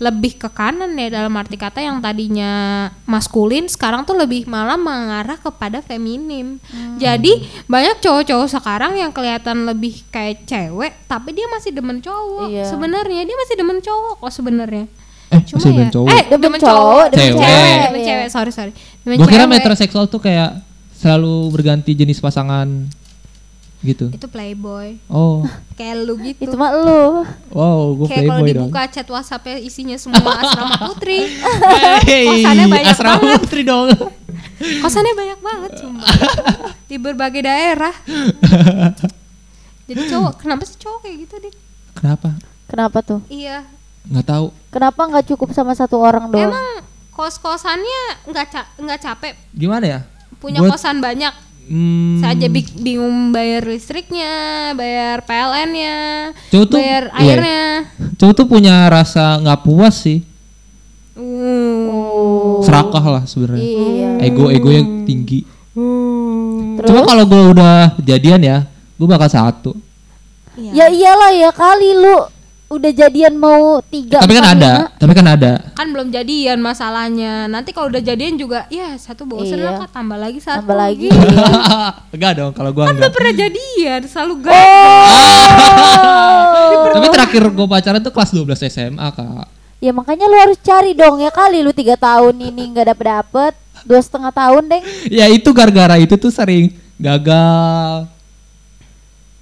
lebih ke kanan ya dalam arti kata yang tadinya maskulin sekarang tuh lebih malah mengarah kepada feminim. Hmm. Jadi banyak cowok-cowok sekarang yang kelihatan lebih kayak cewek tapi dia masih demen cowok. Iya. Sebenarnya dia masih demen cowok kok sebenarnya. Eh, Cuma masih ya, cowok. eh Demen demen cowok, cowok, demen cewek. cewek, demen cewek, sorry sorry. Demen Gue kira metroseksual tuh kayak selalu berganti jenis pasangan gitu. itu playboy Oh, kayak lu gitu. Itu mah lu. wow, gue Kayak kalau playboy dong. dibuka chat WhatsApp-nya isinya semua asrama putri. Hey, Kosannya banyak asrama banget. putri dong. Kosannya banyak banget cuma di berbagai daerah. Jadi cowok, kenapa sih cowok kayak gitu dik? Kenapa? Kenapa tuh? Iya, Nggak tahu. Kenapa nggak cukup sama satu orang doang? emang kos-kosannya nggak ca- nggak capek Gimana ya? punya Gua- kosan banyak. Hmm, Saya aja bi- bingung bayar listriknya, bayar PLN-nya, tuh- bayar iya. airnya. cowok tuh punya rasa nggak puas sih. Uh. Serakah lah sebenarnya. Iya. Ego ego yang tinggi. Terus? Cuma kalau gue udah jadian ya, gue bakal satu. Iya. Ya iyalah ya kali lu udah jadian mau tiga. tapi kan ada, lima. tapi kan ada. kan belum jadian masalahnya. Nanti kalau udah jadian juga, ya satu bosen Iya. lah tambah lagi satu. Tambah lagi. gitu. enggak dong, kalau gue Kan enggak. udah pernah jadian, selalu Oh. gagal. Tapi terakhir gue pacaran tuh kelas 12 SMA kak. Ya makanya lu harus cari dong ya kali lu tiga tahun ini nggak dapet dapet dua setengah tahun deng. Ya itu gara-gara itu tuh sering gagal.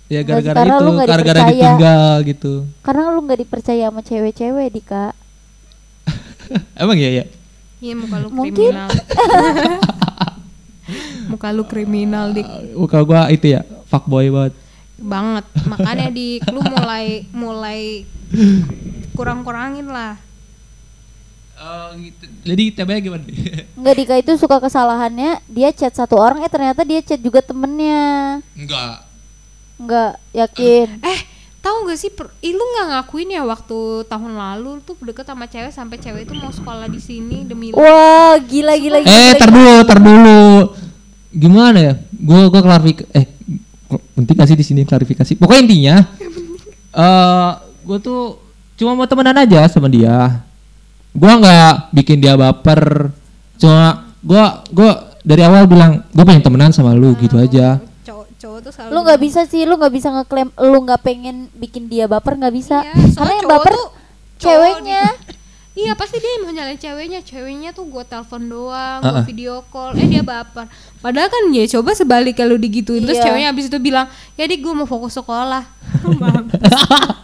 Ya gara-gara sekarang itu, gara-gara dipercaya. ditinggal gitu. Karena lu nggak dipercaya sama cewek-cewek di kak. Emang iya ya? Iya muka lu Mungkin. kriminal. muka lu kriminal dik Muka gue itu ya, fuckboy banget. banget. Makanya di lu mulai mulai kurang-kurangin lah. Oh, gitu. Jadi TBA gimana nih? Nggak Dika itu suka kesalahannya dia chat satu orang eh ternyata dia chat juga temennya. Enggak. Nggak yakin. Eh, tahu gak sih per, ih, lu nggak ngakuin ya waktu tahun lalu tuh deket sama cewek sampai cewek itu mau sekolah di sini demi lu. Wah gila gila gila. Eh, gila. tar dulu, tar dulu. Gimana ya? Gue gue klarifik eh penting gak sih di sini klarifikasi? Pokoknya intinya eh gue tuh cuma mau temenan aja sama dia. Gue nggak bikin dia baper. Cuma gue gue dari awal bilang gue pengen temenan sama lu gitu aja. Cowok tuh selalu Lu nggak bisa sih, lu nggak bisa ngeklaim lu nggak pengen bikin dia baper nggak bisa. Iya, soalnya Karena yang baper tuh- ceweknya. Iya pasti dia mau nyalain ceweknya, ceweknya tuh gue telepon doang, Uh-uh. gue video call, eh dia baper. Padahal kan ya coba sebalik kalau digituin terus Iya. ceweknya abis itu bilang, ya dik gue mau fokus sekolah.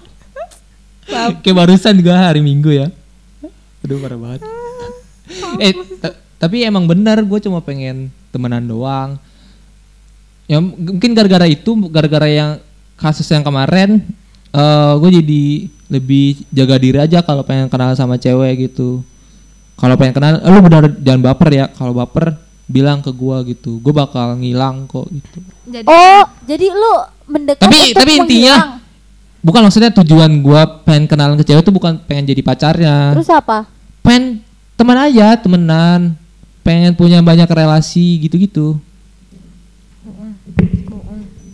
Kayak barusan gue hari Minggu ya. Aduh parah banget. eh ta- tapi emang benar gue cuma pengen temenan doang. Ya mungkin gara-gara itu, gara-gara yang kasus yang kemarin, eh gue jadi lebih jaga diri aja kalau pengen kenal sama cewek gitu. Kalau pengen kenal, eh, lu benar jangan baper ya. Kalau baper bilang ke gue gitu, gue bakal ngilang kok gitu. Jadi Oh, jadi lu mendekat Tapi untuk tapi intinya menghilang. bukan maksudnya tujuan gue pengen kenalan ke cewek itu bukan pengen jadi pacarnya. Terus apa? pengen teman aja temenan pengen punya banyak relasi gitu-gitu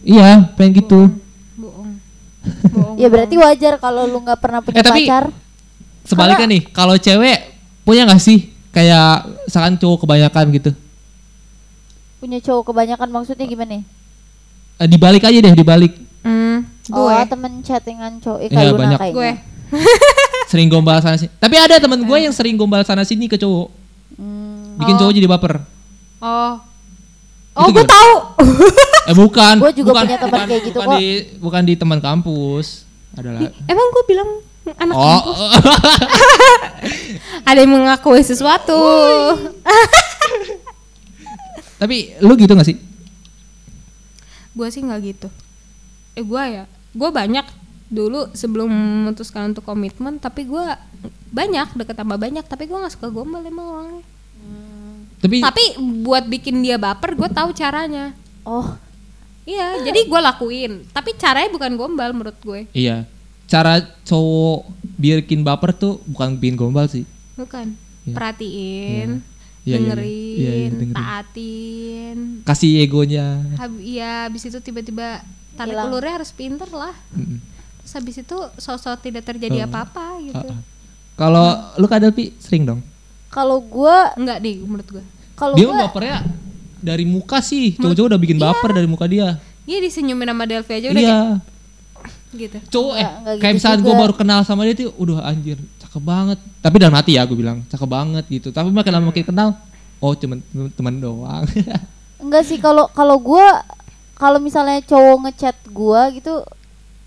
iya pengen gitu. Bohong. Bohong. Ya berarti wajar kalau lu nggak pernah punya Eh, tapi- pacar. sebaliknya nih kalau cewek punya nggak sih? Kayak misalkan cowok kebanyakan gitu. Punya cowok kebanyakan maksudnya gimana? Eh, dibalik aja deh dibalik. Oh, gue, temen chattingan cowok. Eh, Iya, kayak banyak. kayaknya. gue. sering gombal sana sini. Tapi ada temen gue yang sering gombal sana sini ke cowok. Hmm, bikin cowok jadi baper. Oh, oh gue tahu. eh bukan Gua juga bukan, punya teman kayak gitu bukan kok. di bukan di teman kampus adalah Emang gue bilang anak oh kampus ada yang mengakui sesuatu. Tapi lu gitu gak sih? Gue sih nggak gitu. Eh gue ya, gue banyak dulu sebelum memutuskan untuk komitmen, tapi gue banyak deket sama banyak, tapi gue nggak suka gombal emang orangnya. Tapi, Tapi buat bikin dia baper, gue tahu caranya. Oh, Iya, jadi gue lakuin. Tapi caranya bukan gombal menurut gue. iya. Cara cowok bikin baper tuh bukan bikin gombal sih. Bukan. Iya. Perhatiin, iya, iya. dengerin, Iya, iya, dengerin. taatin. Kasih egonya. Hab- Iya, habis itu tiba-tiba tarik Hilang. ulurnya harus pinter lah. Mm-mm. Terus habis itu sosok tidak terjadi Oh. apa-apa gitu. Ah, ah. Kalau lu kadal pi sering dong. Kalau gua Enggak deh menurut gue. kalau Dia gua bapernya dari muka sih. Cowok-cowok udah bikin baper dari muka dia. Iya disenyumin sama Delphi aja udah Iya. kayak gitu. Cowok eh Nggak- nggak kayak gitu misalnya gue baru kenal sama dia tuh, udah anjir, cakep banget. Tapi dalam hati ya gue bilang, cakep banget gitu. Tapi makin lama makin kenal, oh cuman teman doang. enggak sih kalau kalau gua kalau misalnya cowok ngechat gua gitu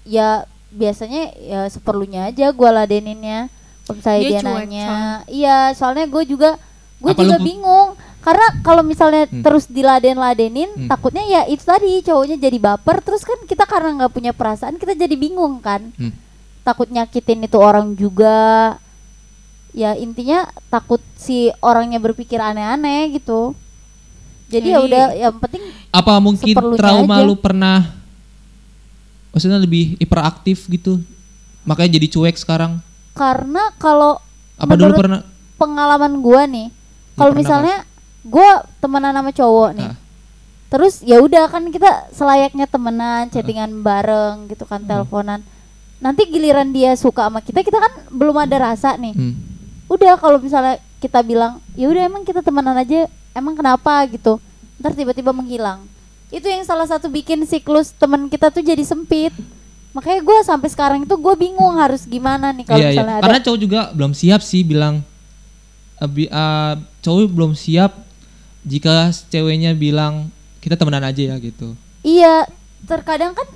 ya biasanya ya seperlunya aja gua ladeninnya kalau misalnya Dia dia, cuek nanya soalnya. iya soalnya gue juga gue juga lu- bingung karena kalau misalnya Hmm. terus diladen-ladenin Hmm. takutnya ya itu tadi cowoknya jadi baper terus kan kita karena nggak punya perasaan kita jadi bingung kan Hmm. takut nyakitin itu orang juga ya intinya takut si orangnya berpikir aneh-aneh gitu jadi ya Jadi- udah yang penting Apa mungkin trauma aja. lu pernah, maksudnya lebih hiperaktif gitu, makanya jadi cuek sekarang? Karena kalau Apa dulu pernah? pengalaman gua nih kalau misalnya gua temenan sama cowok nih Ah. terus ya udah kan kita selayaknya temenan chattingan bareng gitu kan teleponan. Nanti giliran dia suka sama kita kita kan belum ada rasa nih. Hmm. udah kalau misalnya kita bilang ya udah emang kita temenan aja emang kenapa? gitu. Ntar tiba-tiba menghilang. Itu yang salah satu bikin siklus teman kita tuh jadi sempit makanya gue sampai sekarang itu gue bingung harus gimana nih kalau Iya, iya. misalnya ada Karena cowok juga belum siap sih bilang, eh, bi- eh, cowok belum siap jika ceweknya bilang kita temenan aja ya gitu. Iya, terkadang kan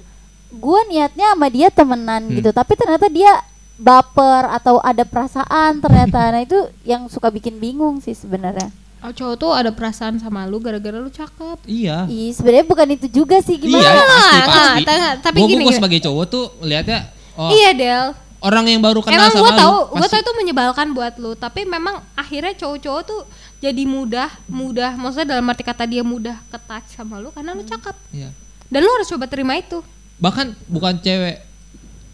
gue niatnya sama dia temenan Hmm. gitu, tapi ternyata dia baper atau ada perasaan ternyata. nah itu yang suka bikin bingung sih sebenarnya. Oh, cowok tuh ada perasaan sama lu gara-gara lu cakep. Iya. Ih, sebenarnya bukan itu juga sih Iya, gimana? pasti Nggak, pasti. nggak, tapi Gua- gini, gua gini. sebagai cowok tuh lihatnya oh Iya Del. orang yang baru kenal Emang sama gue lu tahu, pasti- tahu itu menyebalkan buat lu. Tapi memang akhirnya cowok-cowok tuh jadi mudah, mudah. Maksudnya dalam arti kata dia mudah ketach sama lu karena lu cakep. Iya. Dan lu harus coba terima itu. Bahkan bukan cewek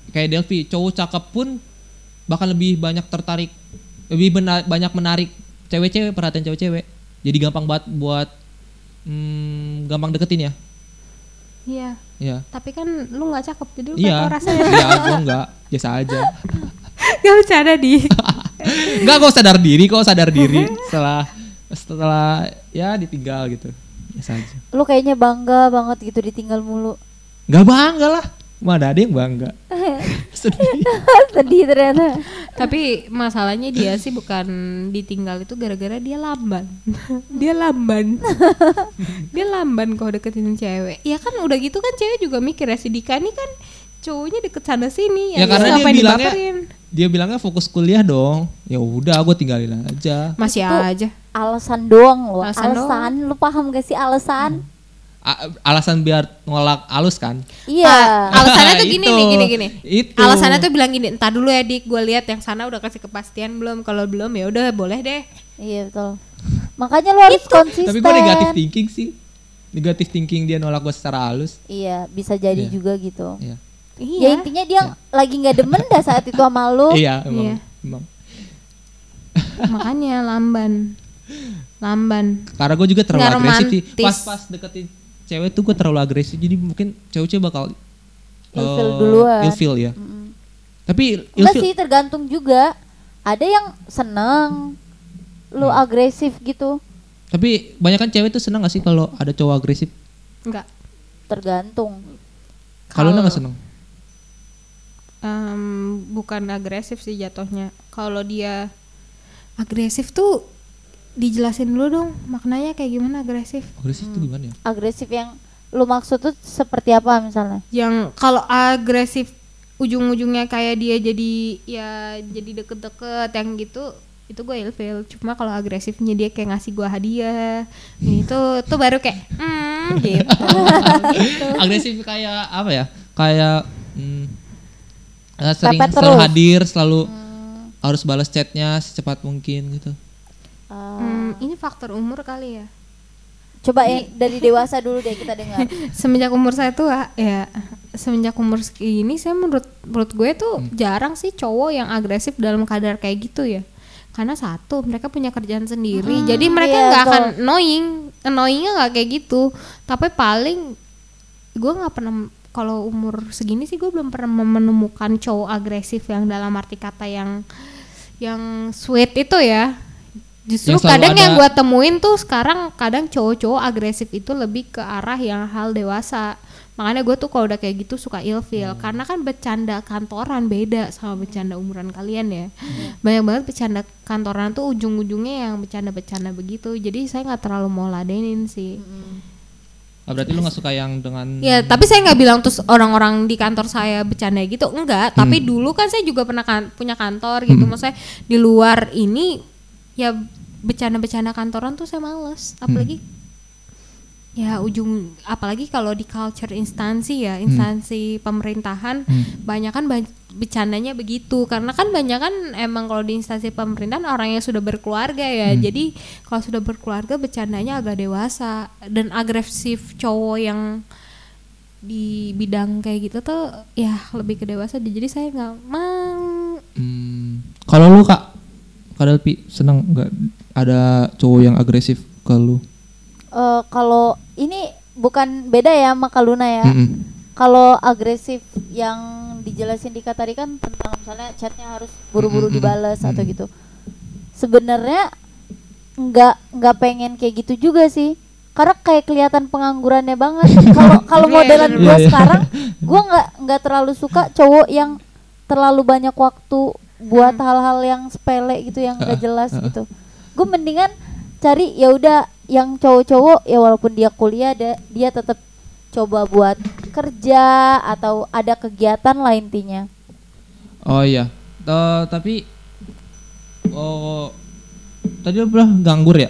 kayak Delphi, cowok cakep pun bahkan lebih banyak tertarik, lebih banyak menarik cewek-cewek perhatian cewek-cewek. Jadi gampang banget buat hmm, gampang deketin ya. Iya. Iya. Tapi kan lu nggak cakep, jadi lu Iya. nggak rasanya. Iya, gua enggak, biasa aja. Gak bercanda di. Enggak kok sadar diri kok sadar diri setelah setelah ya ditinggal gitu. Biasa aja. Lu kayaknya bangga banget gitu ditinggal mulu. Enggak bangga lah. Mana ada yang bangga. Sedih. Sedih ternyata. Tapi masalahnya dia sih bukan ditinggal itu gara-gara dia lamban. dia lamban. dia lamban kalau deketin cewek. Ya kan udah gitu kan cewek juga mikir ya si Dika ini kan cowoknya deket sana sini Ya karena dia ngapain bilangnya dibaperin? dia bilangnya fokus kuliah dong. Ya udah gue tinggalin aja. masih Itu- aja. Alasan doang loh. Alasan Alasan, lu paham gak sih alasan? A- alasan biar nolak alus kan. Iya. Ah, alasannya tuh gini Itu. nih, gini gini. Itu. Alasannya tuh bilang gini, entar dulu ya Dik, gue lihat yang sana udah kasih kepastian belum? Kalau belum ya udah boleh deh. Iya betul. Makanya lu harus konsisten. Tapi gue negatif thinking sih. Negatif thinking dia nolak gue secara halus. Iya, bisa jadi Iya. juga gitu. Iya. Ya intinya dia lagi nggak demen dah saat itu sama lu. Iya, emang. Iya. emang. Makanya lamban. Lamban. Karena gue juga terlalu agresif sih. romantis. Pas pas deketin cewek tuh gue terlalu agresif. Jadi mungkin cewek-cewek bakal Ilfil eh, duluan. ilfil ya. Mm-mm. Tapi Enggak ilfil sih tergantung juga. Ada yang seneng lu Hmm. agresif gitu. tapi banyak kan cewek tuh senang gak sih kalau ada cowok agresif? Enggak. Tergantung. Kalau lu Kalau- nggak seneng? Em, bukan agresif sih jatuhnya. Kalau dia agresif tuh dijelasin dulu dong maknanya kayak gimana agresif. Agresif Hmm. tuh gimana ya? Agresif yang lu maksud tuh seperti apa misalnya? Yang kalau agresif ujung-ujungnya kayak dia jadi ya jadi deket-deket yang gitu itu gue ilfil cuma kalau agresifnya dia kayak ngasih gue hadiah itu tuh baru kayak hmm gitu agresif kayak apa ya kayak hmm, sering Pepet selalu terus. hadir selalu harus balas chatnya secepat mungkin gitu Ah, Hmm, ini faktor umur kali ya. Coba ya dari dewasa dulu deh kita dengar. semenjak umur saya tuh ah, ya semenjak umur segini saya menurut menurut gue tuh jarang sih cowok yang agresif dalam kadar kayak gitu ya. Karena satu mereka punya kerjaan sendiri. Jadi mereka iya, nggak akan betul. annoying annoyingnya nggak kayak gitu. Tapi paling gue nggak pernah kalau umur segini sih gue belum pernah menemukan cowok agresif yang dalam arti kata yang yang sweet itu ya justru Yang kadang yang ada- gue temuin tuh sekarang kadang cowok-cowok agresif itu lebih ke arah yang hal dewasa. Makanya gue tuh kalau udah kayak gitu suka ilfeel. Karena kan bercanda kantoran beda sama bercanda umuran kalian ya. Banyak banget bercanda kantoran tuh ujung-ujungnya yang bercanda-bercanda begitu. Jadi saya nggak terlalu mau ladenin sih. Ah, berarti lu nggak suka yang dengan Ya, tapi saya nggak bilang terus orang-orang di kantor saya bercanda gitu, enggak. Tapi dulu kan saya juga pernah kan, punya kantor gitu, maksudnya di luar ini ya bercanda-bercanda kantoran tuh saya males, apalagi ya ujung, apalagi kalau di culture instansi ya, instansi pemerintahan, banyak kan bercandanya begitu, karena kan banyak kan emang kalau di instansi pemerintahan orang yang sudah berkeluarga ya, jadi kalau sudah berkeluarga bercandanya agak dewasa dan agresif cowok yang di bidang kayak gitu tuh ya lebih ke dewasa. Jadi saya nggak mau. Hmm, kalau lu kak? Kadal pi seneng nggak ada cowok yang agresif ke lu Eh, kalau ini bukan beda ya sama Kaluna ya. Mm-mm. Kalau agresif yang dijelasin di tadi kan tentang misalnya chatnya harus buru-buru Mm-mm. dibalas atau Mm. gitu. Sebenarnya nggak nggak pengen kayak gitu juga sih. Karena kayak kelihatan penganggurannya banget. Kalau kalau Iya, modelan iya, gue iya. sekarang, gue nggak nggak terlalu suka cowok yang terlalu banyak waktu buat hal-hal yang sepele gitu yang nggak Ah, jelas ah. gitu. Gue mendingan cari ya udah yang cowok-cowok ya walaupun dia kuliah dia, dia tetap coba buat kerja atau ada kegiatan lah intinya. oh iya Eh, tapi oh tadi lu bilang nganggur ya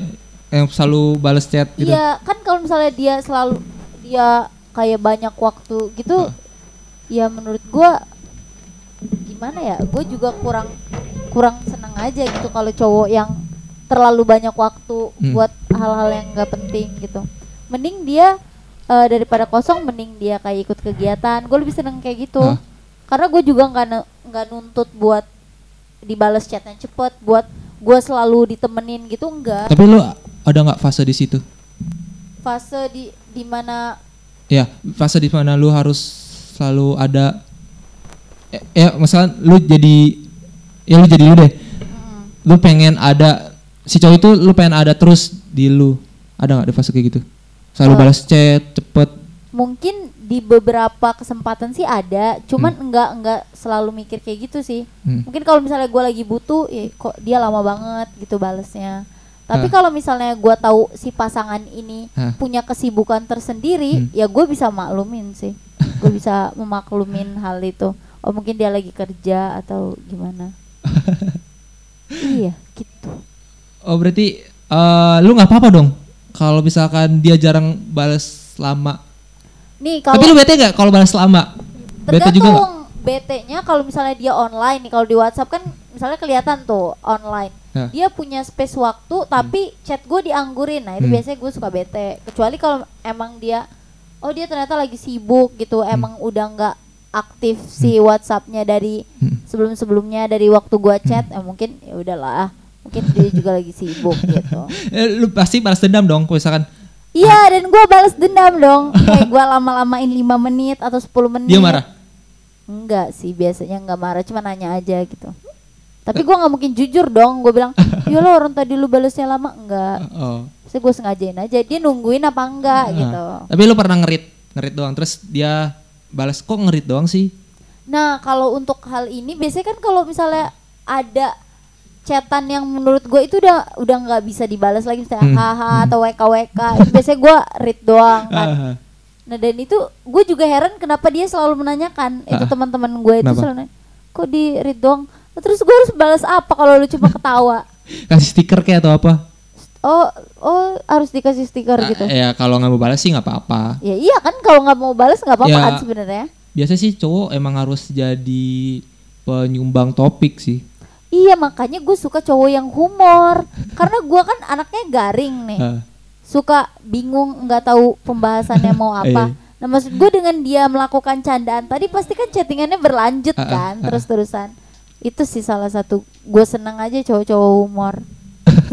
yang selalu balas chat gitu Iya, kan kalau misalnya dia selalu dia kayak banyak waktu gitu, Ah. ya menurut gua gimana ya? Gue juga kurang kurang seneng aja gitu kalau cowok yang terlalu banyak waktu Hmm. buat hal-hal yang nggak penting gitu. Mending dia eh, daripada kosong, mending dia kayak ikut kegiatan. Gue lebih seneng kayak gitu. Ah. Karena gue juga nggak nggak nuntut buat dibales chatnya cepet, buat gue selalu ditemenin gitu enggak. tapi lu ada nggak fase di situ Fase di di mana ya fase di mana lu harus selalu ada eh, ya misalnya lu jadi ya lu jadi lu deh lu pengen ada si cowok itu lu pengen ada terus di lu ada nggak di fase kayak gitu selalu Eh. balas chat cepet mungkin di beberapa kesempatan sih ada cuman enggak enggak selalu mikir kayak gitu sih Hmm. mungkin kalau misalnya gue lagi butuh ya kok dia lama banget gitu balesnya tapi Hah. kalau misalnya gue tahu si pasangan ini Hah. punya kesibukan tersendiri Hmm. ya gue bisa maklumin sih gue bisa memaklumin hal itu oh mungkin dia lagi kerja atau gimana iya gitu oh berarti eh, lu nggak apa-apa dong kalau misalkan dia jarang balas lama. Nih tapi kalau lu bete nggak kalau balas lama? Bete juga tergantung BT-nya kalau misalnya dia online nih kalau di WhatsApp kan misalnya kelihatan tuh online. Ya. dia punya space waktu tapi chat gue dianggurin. Nah itu Hmm. biasanya gue suka bete. Kecuali kalau emang dia oh dia ternyata lagi sibuk gitu. Emang udah nggak aktif si WhatsAppnya dari Hmm. sebelum sebelumnya dari waktu gue chat eh, mungkin ya udahlah mungkin dia juga lagi sibuk gitu. Eh, lu pasti balas dendam dong misalkan iya dan gue balas dendam dong. Kayak gue lama-lamain 5 menit atau 10 menit. Dia marah? Enggak sih, biasanya enggak marah, cuma nanya aja gitu. Tapi gua nggak mungkin jujur dong, gue bilang, ya lo orang tadi lu balesnya lama. Enggak. oh. Saya gue sengajain aja, dia nungguin apa enggak Nah, gitu. Tapi lu pernah ngerit, ngerit doang terus dia balas kok ngerit doang sih? Nah kalau untuk hal ini, biasanya kan kalau misalnya ada chatan yang menurut gue itu udah udah nggak bisa dibalas lagi misalnya Hmm, haha atau wk wk itu biasanya gue read doang kan Ah, nah dan itu gue juga heran kenapa dia selalu menanyakan itu teman-teman gue itu Kenapa? selalu nanya, kok di read doang Nah, terus gue harus balas apa kalau lu cuma ketawa Kasih stiker kayak atau apa? Oh, oh harus dikasih stiker gitu. Ah, ya kalau nggak mau balas sih nggak apa-apa. Ya iya kan kalau nggak mau balas nggak apa-apa Ya. kan sebenarnya. Biasa sih cowok emang harus jadi penyumbang topik sih. Iya makanya gue suka cowok yang humor karena gue kan anaknya garing nih. Suka bingung nggak tahu pembahasannya mau apa. Iya. Nah maksud gue dengan dia melakukan candaan tadi pasti kan chattingannya berlanjut kan ah. terus-terusan. Itu sih salah satu gue seneng aja cowok-cowok humor.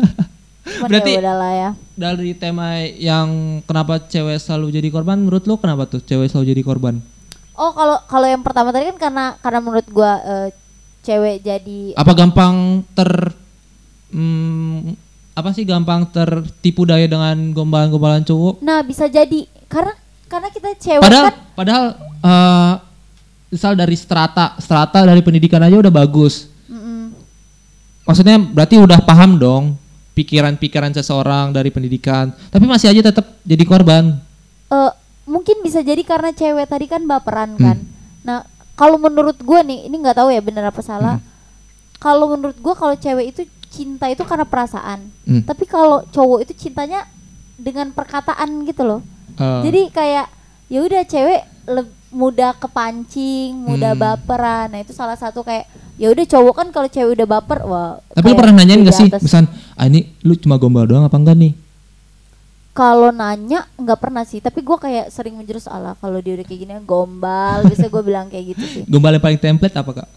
Cuman Berarti- ya udahlah ya. Dari tema yang kenapa cewek selalu jadi korban, menurut lo kenapa tuh cewek selalu jadi korban? Oh kalau kalau yang pertama tadi kan karena karena menurut gue eh, cewek jadi Apa gampang ter hmm, apa sih gampang tertipu daya dengan gombalan-gombalan cowok? Nah bisa jadi karena karena kita cewek Padahal kan padahal eh, misal dari strata strata dari pendidikan aja udah bagus. Mm-mm. Maksudnya berarti udah paham dong pikiran-pikiran seseorang dari pendidikan, tapi masih aja tetap jadi korban. Eh, mungkin bisa jadi karena cewek tadi kan baperan Hmm. kan. Nah kalau menurut gue nih ini nggak tahu ya benar apa salah. Hmm. Kalau menurut gue kalau cewek itu cinta itu karena perasaan. Hmm. Tapi kalau cowok itu cintanya dengan perkataan gitu loh. Eh, Jadi kayak ya udah cewek mudah kepancing, mudah Hmm. baperan. Nah itu salah satu kayak ya udah cowok kan kalau cewek udah baper wah. tapi lu pernah nanyain gak sih, misalnya, ah ini lu cuma gombal doang apa enggak nih? Kalau nanya nggak pernah sih, tapi gue kayak sering menjurus ala kalau dia udah kayak gini gombal, biasa gue bilang kayak gitu sih. Gombal yang paling template apa kak?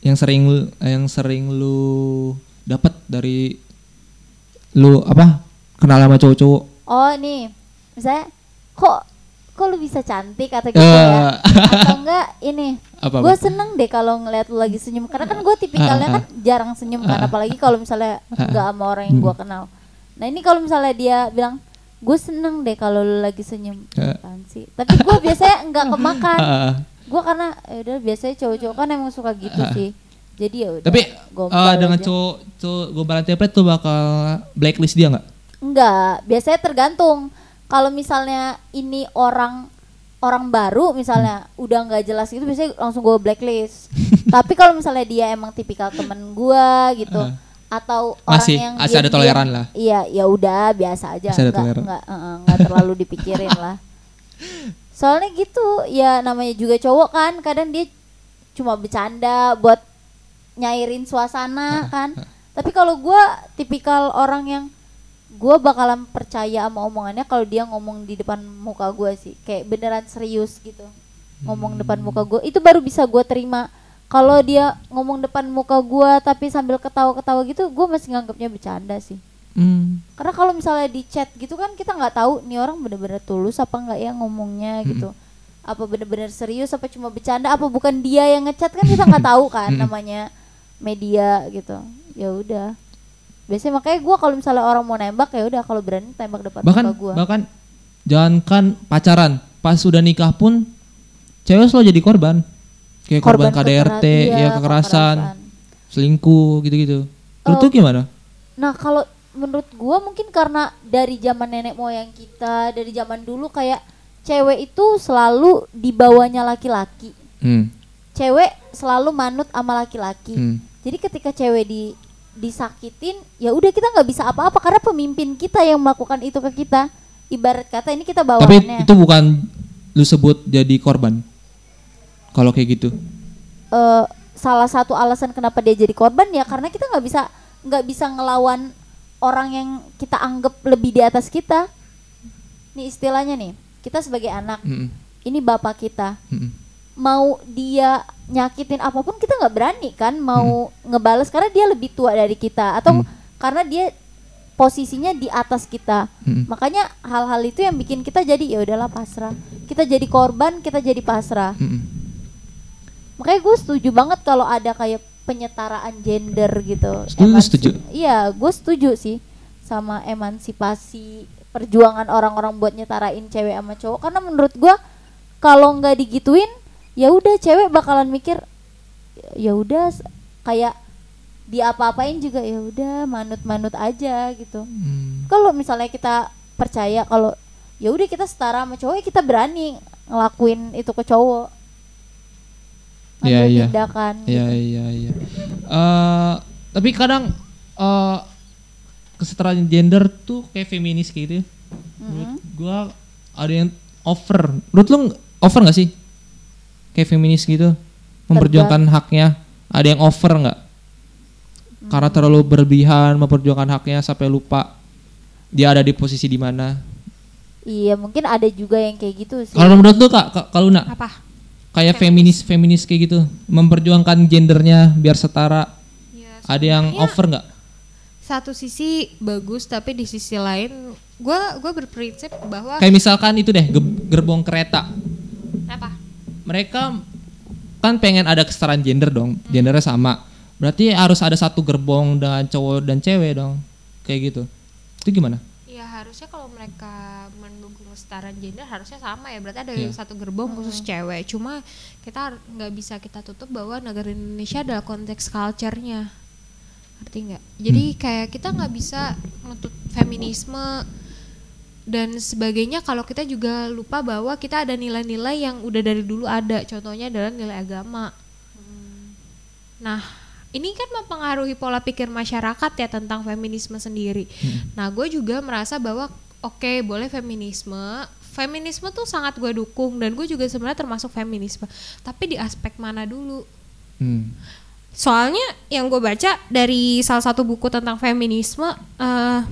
Yang sering lu- yang sering lu dapat dari lu apa kenal sama cowok-cowok? Oh nih, misalnya kok kok lu bisa cantik atau gitu Eh. ya? Atau enggak ini? Gue seneng deh kalau ngeliat lu lagi senyum, karena kan gue tipikalnya kan jarang senyum kan, apalagi kalau misalnya nggak sama orang yang gue kenal. Nah ini kalau misalnya dia bilang gue seneng deh kalau lu lagi senyum, Eh. Apaan sih? Tapi gue biasanya nggak kemakan. Ah, ah. gue karena ya udah biasanya cowok-cowok kan emang suka gitu sih jadi ya udah Tapi gombal eh, dengan aja. cowok cowok gombalan template tuh bakal blacklist dia nggak? enggak biasanya tergantung kalau misalnya ini orang orang baru misalnya Hmm. udah nggak jelas gitu biasanya langsung gue blacklist tapi kalau misalnya dia emang tipikal temen gue gitu Ah. Atau orang Masih- yang masih ada toleran lah. iya ya udah biasa aja. Masih ada nggak toleran. nggak eh, nggak terlalu dipikirin lah. Soalnya gitu ya namanya juga cowok kan kadang dia cuma bercanda buat nyairin suasana kan. Tapi kalau gue tipikal orang yang gue bakalan percaya sama omongannya kalau dia ngomong di depan muka gue sih. Kayak beneran serius gitu. Ngomong depan muka gue itu baru bisa gue terima kalau dia ngomong depan muka gue tapi sambil ketawa-ketawa gitu gue masih nganggapnya bercanda sih. Hmm. karena kalau misalnya di chat gitu kan kita nggak tahu nih orang bener-bener tulus apa nggak ya ngomongnya gitu. Apa bener-bener serius apa cuma bercanda apa bukan dia yang ngechat kan kita nggak tahu kan Mm-mm. namanya media gitu. Ya udah. Biasanya makanya gua kalau misalnya orang mau nembak ya udah kalau berani tembak depan bahkan muka gua. bahkan jangankan pacaran pas sudah nikah pun cewek selalu jadi korban kayak korban, KDRT kekera- iya, ya kekerasan selingkuh gitu-gitu Oh. tuh gimana Nah kalau menurut gua mungkin karena dari zaman nenek moyang kita dari zaman dulu kayak cewek itu selalu dibawanya laki-laki hmm. cewek selalu manut sama laki-laki. Hmm. Jadi ketika cewek di disakitin, ya udah kita nggak bisa apa-apa karena pemimpin kita yang melakukan itu ke kita. Ibarat kata ini kita tapi bawaannya. itu bukan lu sebut jadi korban kalau kayak gitu Eh, salah satu alasan kenapa dia jadi korban ya karena kita nggak bisa nggak bisa ngelawan orang yang kita anggap lebih di atas kita. Nih istilahnya nih, kita sebagai anak, Hmm. ini bapak kita. Hmm. mau dia nyakitin apa pun kita nggak berani kan mau ngebales karena dia lebih tua dari kita atau Hmm. karena dia posisinya di atas kita Hmm. makanya hal-hal itu yang bikin kita jadi ya udahlah pasrah kita jadi korban kita jadi pasrah Hmm. Makanya gue setuju banget kalau ada kayak penyetaraan gender gitu Setuju, Emansi- setuju. iya gue setuju sih sama emansipasi perjuangan orang-orang buat nyetarain cewek sama cowok karena menurut gue kalau nggak digituin ya udah cewek bakalan mikir ya udah kayak diapa-apain juga ya udah manut-manut aja gitu Hmm. kalau misalnya kita percaya kalau ya udah kita setara sama cowok ya kita berani ngelakuin itu ke cowok Iya, Ngambil iya. tindakan Iya iya iya. Eh, tapi kadang eh kesetaraan gender tuh kayak feminis kayak gitu. ya. Menurut gua ada yang over. Menurut lu over nggak sih? Kayak feminis gitu, memperjuangkan haknya. Ada yang over nggak? Karena terlalu berlebihan memperjuangkan haknya sampai lupa dia ada di posisi di mana. Iya mungkin ada juga yang kayak gitu sih. Kalau menurut lu kak, Kak- kalau nak Apa? Kayak feminis feminis kayak gitu, memperjuangkan gendernya biar setara. Ya, Ada yang over nggak? Satu sisi bagus tapi di sisi lain gua gua berprinsip bahwa Kayak misalkan itu deh ge- gerbong kereta. apa? Mereka kan pengen ada kesetaraan gender dong, gendernya sama. Berarti harus ada satu gerbong dengan cowok dan cewek dong, kayak gitu. Itu gimana? Ya harusnya kalau mereka kesetaraan gender harusnya sama ya. Berarti ada Iya. satu gerbong khusus cewek. Cuma kita nggak bisa kita tutup bahwa negara Indonesia adalah konteks culture-nya. Ngerti nggak? Jadi kayak kita nggak bisa menuntut feminisme dan sebagainya kalau kita juga lupa bahwa kita ada nilai-nilai yang udah dari dulu ada. Contohnya adalah nilai agama. Nah, ini kan mempengaruhi pola pikir masyarakat ya tentang feminisme sendiri. Nah, gue juga merasa bahwa oke boleh feminisme, feminisme tuh sangat gue dukung dan gue juga sebenarnya termasuk feminisme. Tapi di aspek mana dulu? Hmm. Soalnya yang gue baca dari salah satu buku tentang feminisme eh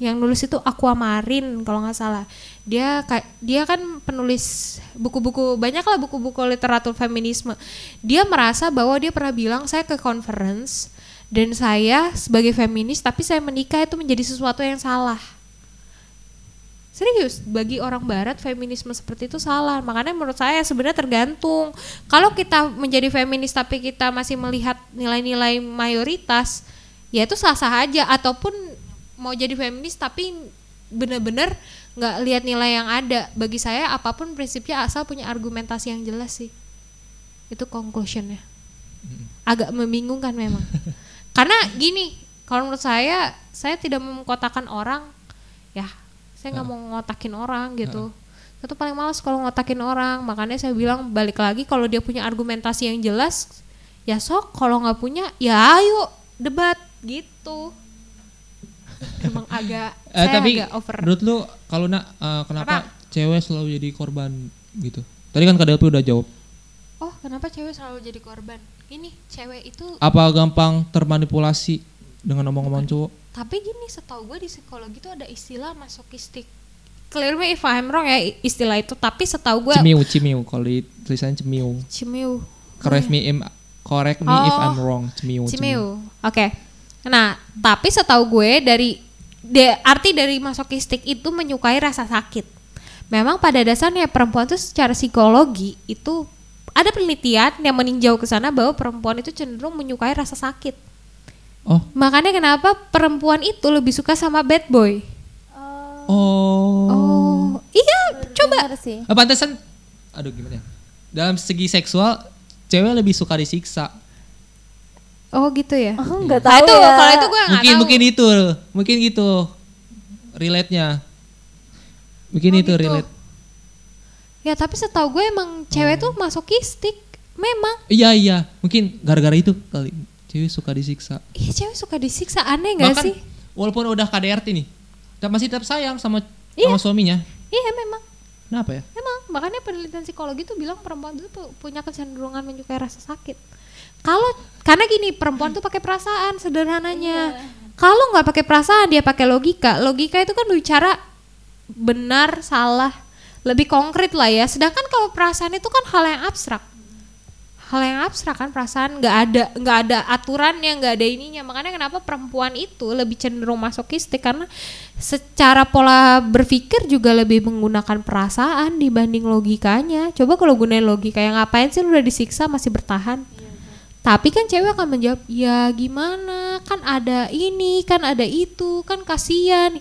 yang nulis itu Aquamarine kalau nggak salah. Dia dia kan penulis buku-buku banyak lah buku-buku literatur feminisme. Dia merasa bahwa dia pernah bilang saya ke conference dan saya sebagai feminis tapi saya menikah itu menjadi sesuatu yang salah. Serius, bagi orang barat feminisme seperti itu salah. Makanya menurut saya sebenarnya tergantung. Kalau kita menjadi feminis tapi kita masih melihat nilai-nilai mayoritas, ya itu sah-sah aja ataupun mau jadi feminis tapi bener-bener nggak lihat nilai yang ada. Bagi saya apa pun prinsipnya asal punya argumentasi yang jelas sih. Itu conclusionnya. Agak membingungkan memang. Karena gini, kalau menurut saya, saya tidak mengkotakan orang, saya nggak mau ngotakin orang gitu. Itu paling males kalau ngotakin orang. Makanya saya bilang balik lagi kalau dia punya argumentasi yang jelas, ya sok. Kalau nggak punya, ya ayo debat gitu. Emang agak, Eh, saya tapi agak over. menurut lu kalau nak eh, kenapa Apa? cewek selalu jadi korban gitu? Tadi kan Kak Delpi udah jawab. Oh, kenapa cewek selalu jadi korban? Ini cewek itu Apa gampang termanipulasi dengan omong-omong cowok? Tapi gini, setahu gue di psikologi itu ada istilah masokistik. Clear me if I'm wrong ya i- istilah itu. Tapi setahu gue Cemiu, cemiu. Kalau di tulisannya cemiu. cimiu. Correct me, im, correct me if I'm wrong. Cemiu, Cimiu. Oke. Nah, tapi setahu gue dari de, arti dari masokistik itu menyukai rasa sakit. Memang pada dasarnya perempuan itu secara psikologi itu ada penelitian yang meninjau ke sana bahwa perempuan itu cenderung menyukai rasa sakit. Oh, Makanya kenapa perempuan itu lebih suka sama bad boy. oh. Oh, iya, coba. Bener sih. Eh, pantesan, aduh gimana ya? Dalam segi seksual, cewek lebih suka disiksa. Oh gitu ya. Oh, nggak Nah, tahu itu ya. kalau itu gue nggak Mungkin tahu. mungkin itu, mungkin gitu. Relate-nya. Mungkin Oh, itu gitu. relate. Ya tapi setahu gue emang cewek tuh masokistik. Memang. Iya iya, mungkin gara-gara itu kali cewek suka disiksa. Iya cewek suka disiksa aneh gak Bahkan sih? walaupun udah KDRT nih, tetap masih tetap sayang sama Iya. sama suaminya. Iya memang. Kenapa ya? Emang makanya penelitian psikologi tuh bilang perempuan itu pu- punya kecenderungan menyukai rasa sakit. Kalau karena gini perempuan tuh pakai perasaan sederhananya. Kalau nggak pakai perasaan dia pakai logika. Logika itu kan bicara benar salah lebih konkret lah ya. Sedangkan kalau perasaan itu kan hal yang abstrak. Hal yang abstrak kan perasaan nggak ada nggak ada aturannya nggak ada ininya makanya kenapa perempuan itu lebih cenderung masokistik karena secara pola berpikir juga lebih menggunakan perasaan dibanding logikanya. Coba kalau gunain logika yang ngapain sih lu udah disiksa masih bertahan? Tapi kan cewek akan menjawab, ya gimana, kan ada ini, kan ada itu, kan kasihan.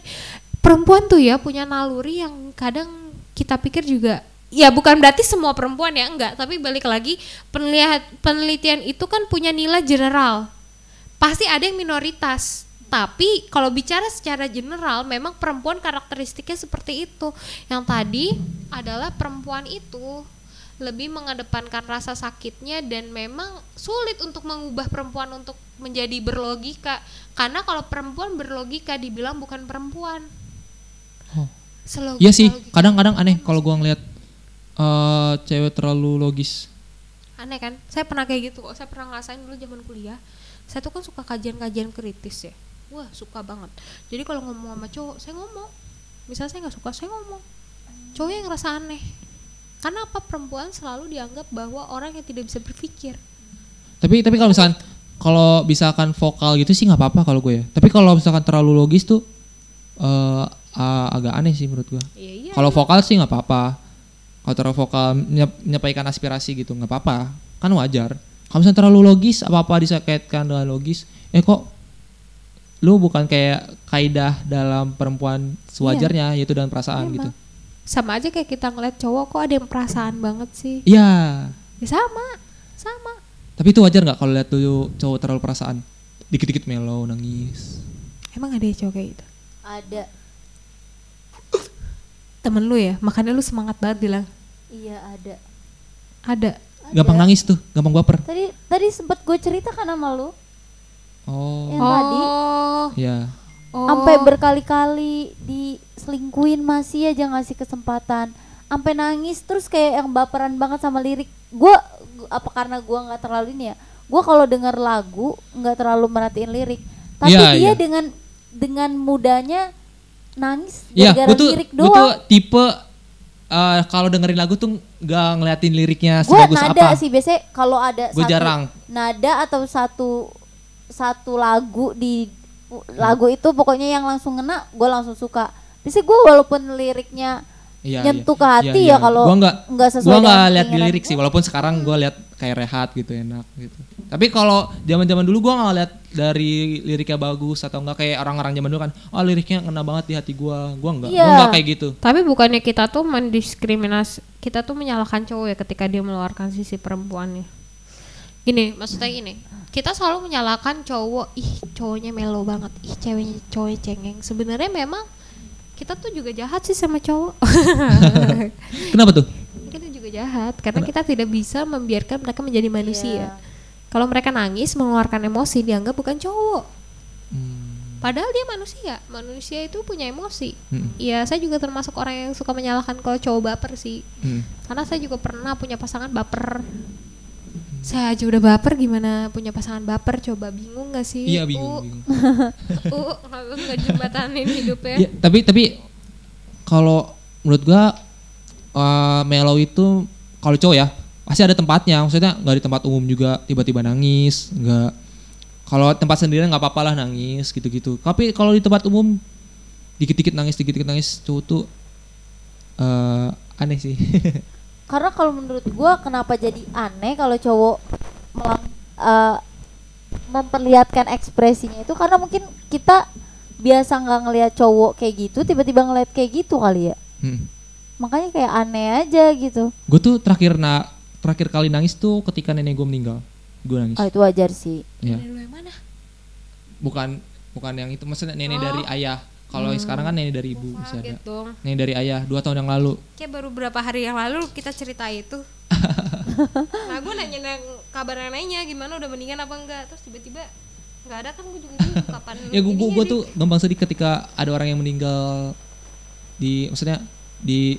Perempuan tuh ya punya naluri yang kadang kita pikir juga, ya bukan berarti semua perempuan ya, enggak. Tapi balik lagi, penelihat, penelitian itu kan punya nilai general. Pasti ada yang minoritas. Tapi kalau bicara secara general, memang perempuan karakteristiknya seperti itu. Yang tadi adalah perempuan itu lebih mengedepankan rasa sakitnya dan memang sulit untuk mengubah perempuan untuk menjadi berlogika karena kalau perempuan berlogika dibilang bukan perempuan Oh. Iya sih, kadang-kadang aneh kalau gua ngeliat eh cewek terlalu logis. aneh kan? Saya pernah kayak gitu kok. Saya pernah ngerasain dulu zaman kuliah saya tuh kan suka kajian-kajian kritis ya. Wah suka banget. Jadi kalau ngomong sama cowok saya ngomong. Misalnya saya nggak suka saya ngomong. Cowok yang ngerasa aneh. Karena apa? Perempuan selalu dianggap bahwa orang yang tidak bisa berpikir. Tapi tapi kalau misalkan kalau misalkan vokal gitu sih nggak apa-apa kalau gue ya. Tapi kalau misalkan terlalu logis tuh eh ah, agak aneh sih menurut gue. iya iya. Kalau vokal sih nggak apa-apa. Kalau terlalu vokal menyampaikan aspirasi gitu nggak apa-apa, kan wajar. Kalau misalnya terlalu logis, apa-apa dikaitkan dengan logis, eh kok lu bukan kayak kaidah dalam perempuan sewajarnya yaitu dengan perasaan Iya, gitu. sama aja kayak kita ngeliat cowok kok ada yang perasaan banget sih Iya. ya sama sama Tapi itu wajar nggak kalau lihat dulu cowok terlalu perasaan? Dikit-dikit mellow, nangis. emang ada ya cowok kayak gitu Ada. Temen lu ya makanya lu semangat banget bilang Iya ada. ada Gampang nangis tuh, gampang baper. Tadi tadi sempat gue cerita kan sama lu. Oh. Yang tadi oh Ya. oh sampai berkali-kali diselingkuin masih aja ngasih kesempatan sampai nangis terus kayak yang baperan banget sama lirik gue apa karena gua nggak terlalu ini ya gue kalau denger lagu nggak terlalu merhatiin lirik tapi Iya, dia iya. dengan dengan mudahnya nangis Iya, gara-gara gue tuh, lirik gue tuh doang tipe eh, kalau dengerin lagu tuh nggak ngeliatin liriknya gue sebagus nada apa. sih biasanya kalau ada Gue satu jarang. nada atau satu satu lagu di lagu itu pokoknya yang langsung ngena gue langsung suka biasanya gue walaupun liriknya Iya, nyentuh iya. ke hati Iya, ya iya. kalau Gua nggak nggak sesuai gua nggak lihat di lirik sih, gua. walaupun sekarang gue lihat kayak rehat gitu enak gitu. Tapi kalau zaman-zaman dulu gue nggak lihat dari liriknya bagus atau enggak kayak orang-orang zaman dulu kan, oh liriknya kena banget di hati gue, gue enggak, Iya. gue enggak kayak gitu. Tapi bukannya kita tuh mendiskriminasi, kita tuh menyalahkan cowok ya ketika dia meluarkan sisi perempuannya. Gini, maksudnya gini, kita selalu menyalahkan cowok, ih cowoknya melo banget, ih ceweknya cowoknya cengeng. Sebenarnya memang kita tuh juga jahat sih sama cowok. Kenapa tuh? kita juga jahat karena kita tidak bisa membiarkan mereka menjadi manusia. Iya. Kalau mereka nangis mengeluarkan emosi dianggap bukan cowok. Hmm. Padahal dia manusia. Manusia itu punya emosi. Hmm. Iya, saya juga termasuk orang yang suka menyalahkan kalau cowok baper sih. Hmm. Karena saya juga pernah punya pasangan baper. Saya aja udah baper gimana punya pasangan baper coba bingung gak sih? Iya bingung. Uh, bingung. uh, nggak jembatanin hidupnya. Iya, tapi tapi kalau menurut gua uh, mellow itu kalau cowok ya pasti ada tempatnya. Maksudnya nggak di tempat umum juga tiba-tiba nangis, nggak. Kalau tempat sendirian nggak apa-apa lah nangis gitu-gitu. Tapi kalau di tempat umum dikit-dikit nangis, dikit-dikit nangis cowok tuh uh, aneh sih. karena kalau menurut gua kenapa jadi aneh kalau cowok melang, eh, memperlihatkan ekspresinya itu karena mungkin kita biasa nggak ngelihat cowok kayak gitu tiba-tiba ngeliat kayak gitu kali ya hmm. makanya kayak aneh aja gitu Gue tuh terakhir na terakhir kali nangis tuh ketika nenek gue meninggal. Gue nangis. oh itu wajar sih Iya. Nenek lu yang mana? Bukan bukan yang itu maksudnya nenek Oh. dari ayah. Kalau yang sekarang kan nenek dari ibu masih ada. Kaget dong. Nenek dari ayah dua tahun yang lalu. Kayak baru berapa hari yang lalu kita cerita itu. nah gue nanya nanya kabar neneknya gimana udah mendingan apa enggak terus tiba-tiba nggak ada kan gue juga bingung kapan ya gue gue tuh gampang sedih ketika ada orang yang meninggal di maksudnya di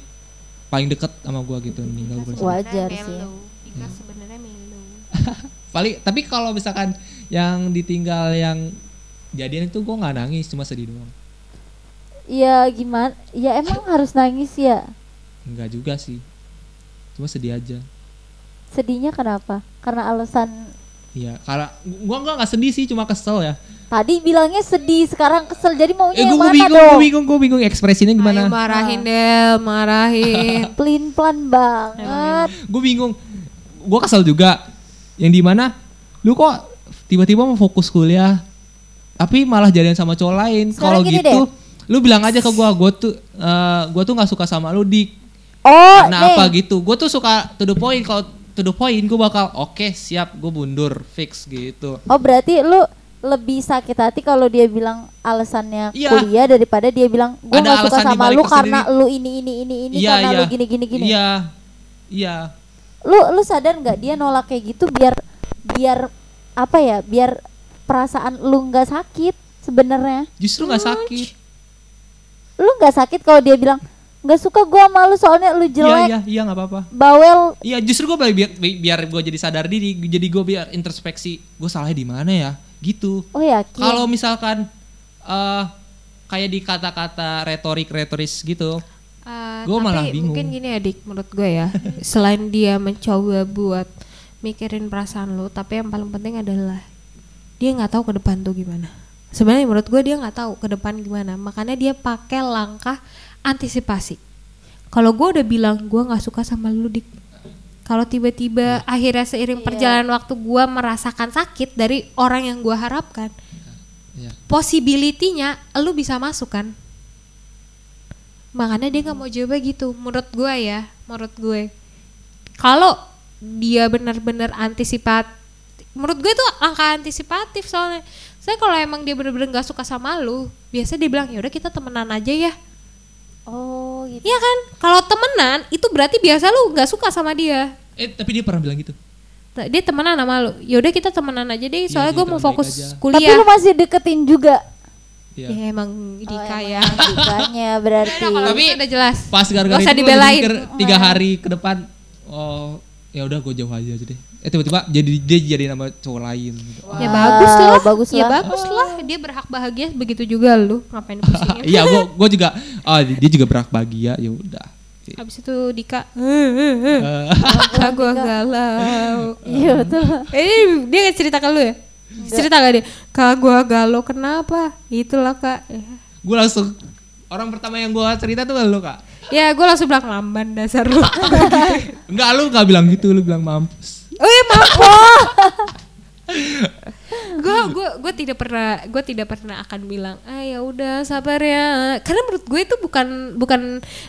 paling dekat sama gue gitu meninggal gue. Wajar sih. Dika sebenarnya mellow. paling tapi kalau misalkan yang ditinggal yang jadian itu gue nggak nangis cuma sedih doang Iya gimana? Ya emang harus nangis ya? Enggak juga sih. Cuma sedih aja. Sedihnya kenapa? Karena alasan iya karena gue nggak nggak sedih sih cuma kesel ya. Tadi bilangnya sedih sekarang kesel. Jadi maunya eh yang mana bingung dong? gue bingung gue bingung ekspresinya Ayo gimana marahin Del, marahin. pelin pelan banget. Gue bingung. Gue kesel juga. Yang di mana lu kok tiba-tiba mau fokus kuliah tapi malah jadian sama cowok lain. Kalau gitu lu bilang aja ke gue gue tuh eh, gue tuh nggak suka sama lu di oh karena nih. apa gitu? Gue tuh suka to the point kalau to the point gue bakal oke siap gue mundur fix gitu. Oh berarti lu lebih sakit hati kalau dia bilang alasannya Iya. kuliah daripada dia bilang gue Ada gak suka sama lu karena lu ini ini ini ini Iya, karena iya. lu gini gini gini. iya. Iya. Lu lu sadar nggak dia nolak kayak gitu biar biar apa ya biar perasaan lu nggak sakit sebenarnya? Justru nggak sakit. Lu nggak sakit kalau dia bilang nggak suka gua sama lu soalnya lu Iya jelek iya iya nggak apa-apa. bawel Iya justru gue biar biar gue jadi sadar diri, jadi gue biar introspeksi, gue salahnya di mana ya, gitu. oh yakin Kalau misalkan eh kayak di kata-kata retorik-retoris gitu, Eh, Gua tapi malah bingung. mungkin gini adik menurut gue ya selain dia mencoba buat mikirin perasaan lo tapi yang paling penting adalah dia nggak tahu ke depan tuh gimana sebenarnya menurut gue dia nggak tahu ke depan gimana. Makanya dia pakai langkah antisipasi. Kalau gue udah bilang gue nggak suka sama lu dik kalau tiba-tiba akhirnya seiring Iya. perjalanan waktu gue merasakan sakit dari orang yang gue harapkan Iya. possibility-nya lu bisa masuk kan? Makanya dia nggak mau coba gitu. Menurut gue ya menurut gue. Kalau dia benar-benar antisipat menurut gue itu angka antisipatif soalnya saya kalau emang dia benar-benar nggak suka sama lu biasa dia bilang ya udah kita temenan aja ya. Oh gitu. Iya kan? Kalau temenan itu berarti biasa lu nggak suka sama dia. Eh tapi dia pernah bilang gitu. Dia temenan sama lu. Ya udah kita temenan aja deh soalnya jadi gue mau fokus aja. tapi kuliah lu masih deketin juga? Iya. ya emang Oh, Dika emang ya. Dikanya berarti. Tapi gitu udah jelas. Pas gara-gara Gak usah itu dibelain. mikir tiga hari ke depan, oh ya udah gue jauh aja deh. Eh tiba-tiba jadi dia jadi nama cowok lain. Gitu. Ya Wow, bagus lah. bagus ya lah. bagus lah. Dia berhak bahagia begitu juga lu. Ngapain pusingin? Iya gue gue juga, oh dia juga berhak bahagia ya udah. Habis itu Dika, kak gue galau. iya betul Eh dia nggak cerita ke lu ya? Cerita gak dia? Kak gue galau kenapa? Itulah kak. gue langsung orang pertama yang gue cerita tuh lu kak. Ya gue langsung bilang lamban dasar lu. Enggak lu gak bilang gitu, lu bilang mampus. oh ya maaf. gue gue gue tidak pernah gue tidak pernah akan bilang ah ya udah sabar ya karena menurut gue itu bukan bukan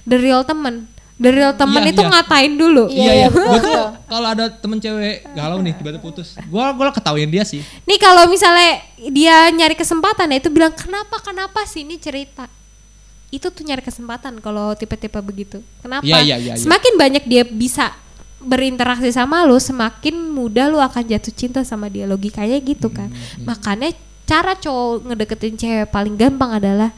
the real temen the real temen Iya, itu iya. ngatain dulu Iya, Iya iya, iya, betul, gue tuh betul. kalau ada temen cewek galau nih tiba-tiba putus, gue gue ketawain dia sih. Nih kalau misalnya dia nyari kesempatan ya itu bilang kenapa kenapa sih ini cerita. Itu tuh nyari kesempatan kalau tipe-tipe begitu. Kenapa? Iya, iya, iya, iya. Semakin banyak dia bisa berinteraksi sama lu, semakin mudah lu akan jatuh cinta sama dia. Logikanya gitu kan. Hmm, Makanya cara cowok ngedeketin cewek paling gampang adalah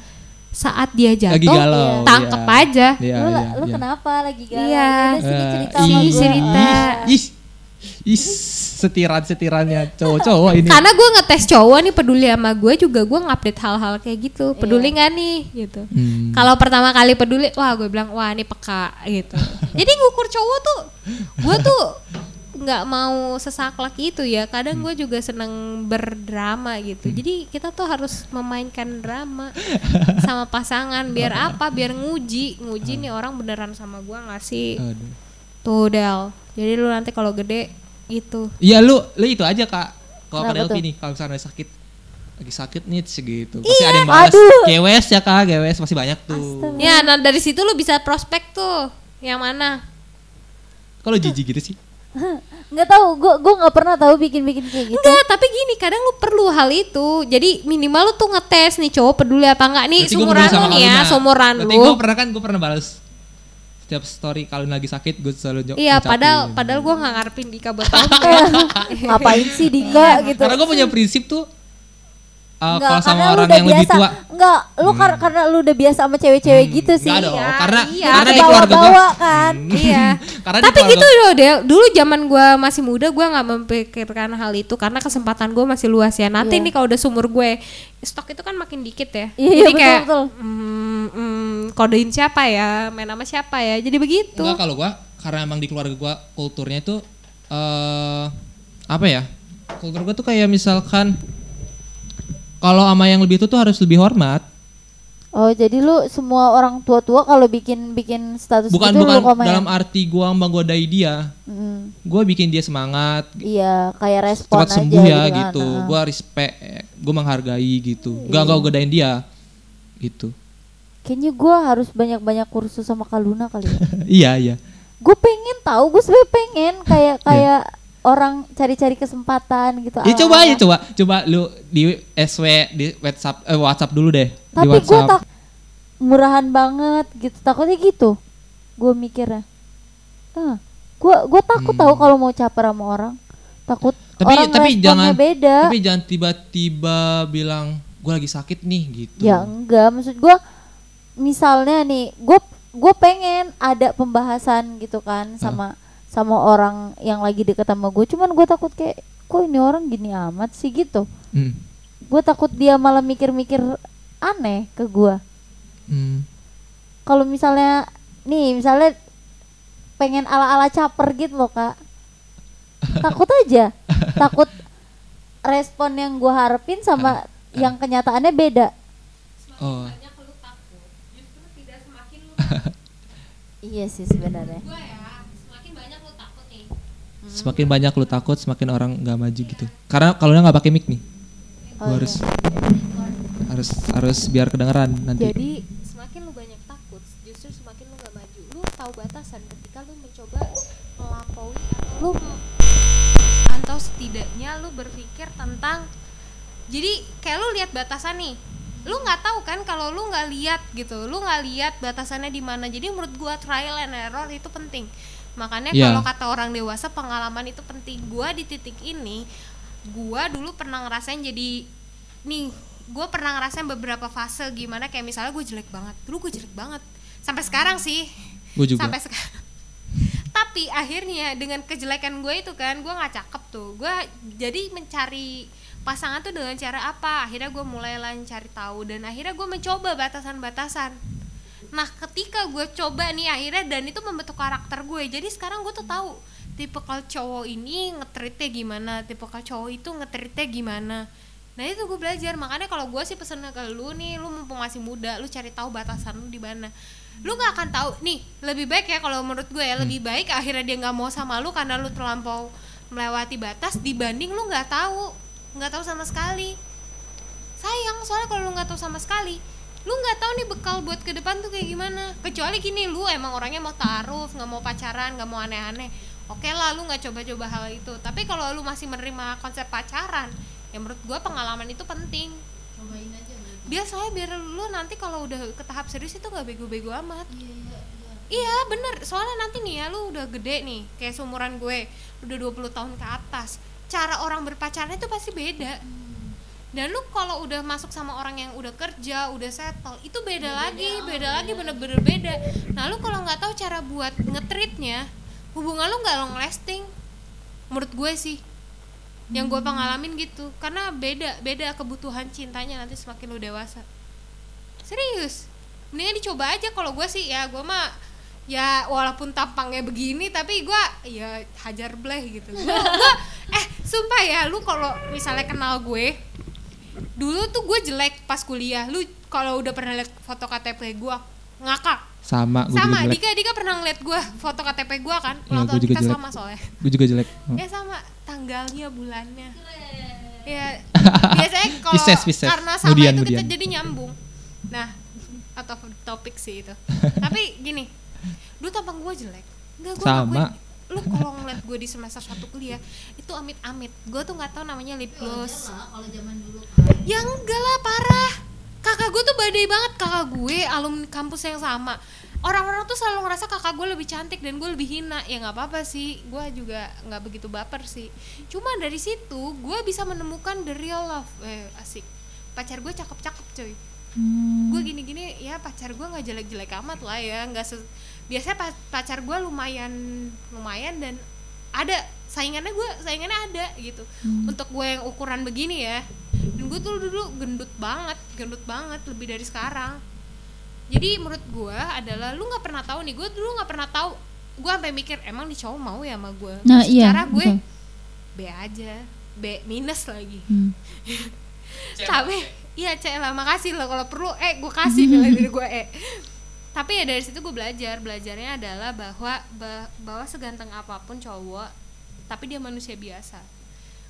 saat dia jatuh, Lagi galau. tangkep iya. aja. Iya, lu, iya, lu iya. kenapa lagi galau Iya. Sini Eh, cerita ih, sama gue cerita. Ih, ih, setiran-setirannya cowok-cowok ini. Karena gue ngetes cowok nih peduli sama gue juga gue ngupdate hal-hal kayak gitu. Peduli nggak nih gitu. Hmm. Kalau pertama kali peduli, wah gue bilang wah ini peka gitu. Jadi ngukur cowok tuh, gue tuh nggak mau sesaklek itu ya. Kadang gue juga seneng berdrama gitu. Jadi kita tuh harus memainkan drama sama pasangan. Biar apa? Biar nguji, nguji nih orang beneran sama gue nggak sih? Aduh. Tuh Del. Jadi lu nanti kalau gede gitu. Iya lu, lu itu aja kak. Kalau Delvi tuh? nih, kalau misalnya sakit, lagi sakit nih segitu. Pasti ada yang balas. aduh. GWS ya kak, GWS masih banyak tuh. Ya, nah dari situ lu bisa prospek tuh. Yang mana? Kalau jijik gitu sih. nggak tahu gue gue nggak pernah tahu bikin bikin kayak gitu Enggak, tapi gini, kadang lu perlu hal itu. Jadi minimal lu tuh ngetes nih cowok peduli apa enggak nih Berarti gua sumuran lu nih ya, Aluna. sumuran Berarti lu. gue pernah kan, gue pernah balas setiap story kalau lagi sakit gue selalu jawab. Iya, padahal padahal gua nggak ngarepin Dika buat ngapain sih Dika gitu Karena gue punya prinsip tuh uh, Enggak, kalau sama karena lu orang udah yang lebih biasa. tua. Enggak, lu kar- karena lu udah biasa sama cewek-cewek gitu sih. Enggak dong, Iya, karena iya. karena di keluarga bawa kan. iya. Karena Tapi gitu loh, Del. Dulu zaman gua masih muda, gua nggak memikirkan hal itu karena kesempatan gua masih luas ya. Nanti Iya. nih kalau udah sumur gue, stok itu kan makin dikit ya. Iya, iya, Jadi betul, kayak betul. mm, mm, kodein siapa ya, main sama siapa ya. Jadi begitu. Enggak kalau gua karena emang di keluarga gua kulturnya itu eh apa ya? Kultur gua tuh kayak misalkan kalau sama yang lebih tua tuh harus lebih hormat. Oh, jadi lu semua orang tua-tua kalau bikin bikin status Bukan gitu bukan lu komen. dalam arti gua menggodai dia. Mm, Gua bikin dia semangat, iya, kayak respon cepat aja sembuh ya gitu. Nah. Gua respect, gua menghargai gitu. Iya. Gak gak godain dia. Gitu. Kayaknya gua harus banyak-banyak kursus sama Kaluna kali ya. iya, iya. gue pengen tahu, gue sebenarnya pengen kayak Iya. kayak orang cari-cari kesempatan gitu. Ya coba Ah. aja coba coba lu di SW di WhatsApp eh, WhatsApp dulu deh. Tapi gue tak murahan banget gitu. Takutnya gitu. Gue mikirnya. Ah, gue gue takut Hmm. tahu kalau mau caper sama orang takut Tapi orang tapi jangan beda Tapi jangan tiba-tiba bilang gue lagi sakit nih gitu. ya enggak maksud gue misalnya nih gue gue pengen ada pembahasan gitu kan sama sama orang yang lagi deket sama gue cuman gue takut kayak kok ini orang gini amat sih? Gitu. Hmm. gue takut dia malah mikir-mikir aneh ke gue Hmm. kalau misalnya nih misalnya pengen ala-ala caper gitu loh kak. Takut aja. Takut respon yang gue harapin sama yang kenyataannya beda. Oh. banyak lu takut justru tidak semakin lu. Iya sih sebenarnya. Ya semakin banyak lu takut nih Semakin banyak lu takut, semakin orang nggak maju gitu. Karena kalau nggak pakai mic nih, Oh, iya. harus harus harus biar kedengeran nanti. jadi semakin lu banyak takut justru semakin lu gak maju lu tahu batasan ketika lu mencoba melampaui atau lu atau setidaknya lu berpikir tentang jadi kayak lu lihat batasan nih lu nggak tahu kan kalau lu nggak lihat gitu lu nggak lihat batasannya di mana jadi menurut gua trial and error itu penting makanya Iya. kalau kata orang dewasa pengalaman itu penting. Gua di titik ini gua dulu pernah ngerasain jadi nih gua pernah ngerasain beberapa fase gimana kayak misalnya gue jelek banget. Dulu gue jelek banget. Sampai sekarang sih. Gue juga. sampai sekarang tapi akhirnya dengan kejelekan gue itu kan gue nggak cakep tuh. Gue jadi mencari pasangan tuh dengan cara apa? Akhirnya gue mulai cari tahu dan akhirnya gue mencoba batasan-batasan nah ketika gue coba nih akhirnya dan itu membentuk karakter gue. Jadi sekarang gue tuh tahu tipe cowok ini ngetritnya gimana tipe cowok itu ngetritnya gimana. Nah itu gue belajar. Makanya kalau gue sih pesennya ke lu nih lu mumpung masih muda lu cari tahu batasan lu di mana. Lu nggak akan tahu. Nih lebih baik ya kalau menurut gue ya lebih baik akhirnya dia nggak mau sama lu karena lu terlampau melewati batas dibanding lu nggak tahu. Nggak tahu sama sekali. Sayang soalnya kalau lu nggak tahu sama sekali lu nggak tahu nih bekal buat ke depan tuh kayak gimana. Kecuali gini lu emang orangnya mau taruh nggak mau pacaran nggak mau aneh-aneh. Oke lah lu nggak coba-coba hal itu. Tapi kalau lu masih menerima konsep pacaran ya menurut gua pengalaman itu penting. Cobain aja gitu. dia soalnya biar lu nanti kalau udah ke tahap serius itu nggak bego-bego amat. Iya iya iya. Iya bener, soalnya nanti nih ya lu udah gede nih Kayak seumuran gue, udah 20 tahun ke atas. Cara orang berpacaran itu pasti beda Dan lu kalau udah masuk sama orang yang udah kerja, udah settle Itu beda lagi, beda. lagi bener-bener beda. Nah lu kalau nggak tahu cara buat ngetritnya Hubungan lu nggak long lasting. Menurut gue sih Yang gue pengalamin gitu. Karena beda, beda kebutuhan cintanya nanti semakin lu dewasa. Serius? Mendingan dicoba aja kalau gue sih ya gue mah ya walaupun tampangnya begini tapi gua ya hajar bleh gitu. Gua, gua- eh sumpah ya lu kalau misalnya kenal gue dulu tuh gue jelek pas kuliah lu kalau udah pernah lihat foto KTP gua ngakak Sama, gue juga sama jelek. Dika Dika pernah ngeliat gua foto KTP gua kan ulang tahun juga kita jelek. sama soalnya Gue juga jelek. Oh. ya sama tanggalnya bulannya ya biasanya kalau karena sama Kemudian, itu kita kemudian. jadi nyambung nah atau topik sih itu tapi gini dulu tampang gue jelek Enggak, gue Sama. Lu kalau ngeliat gue di semester satu kuliah itu amit-amit. Gue tuh nggak tahu namanya lip gloss. kalau zaman dulu kan ya enggak lah parah. Kakak gue tuh badai banget. Kakak gue alumni kampus yang sama. Orang-orang tuh selalu ngerasa kakak gue lebih cantik dan gue lebih hina. Ya nggak apa-apa sih gue juga nggak begitu baper sih. Cuma dari situ gue bisa menemukan the real love. Eh asik. Pacar gue cakep-cakep cuy gue gini-gini ya pacar gue nggak jelek-jelek amat lah ya. Nggak se- biasanya pa- pacar gue lumayan lumayan dan ada saingannya gue saingannya ada gitu. Untuk gue yang ukuran begini ya dan gue tuh dulu gendut banget gendut banget lebih dari sekarang. Jadi menurut gue adalah lu nggak pernah tahu nih gue dulu nggak pernah tahu. Gue sampai mikir emang nih cowok mau ya sama gue Nah, iya, secara gue betul. B aja B minus lagi. Hmm. tapi iya cek lah makasih lo kalau perlu eh gue kasih nilai diri gue eh tapi ya dari situ gue belajar. Belajarnya adalah bahwa bah- bahwa seganteng apa pun cowok tapi dia manusia biasa.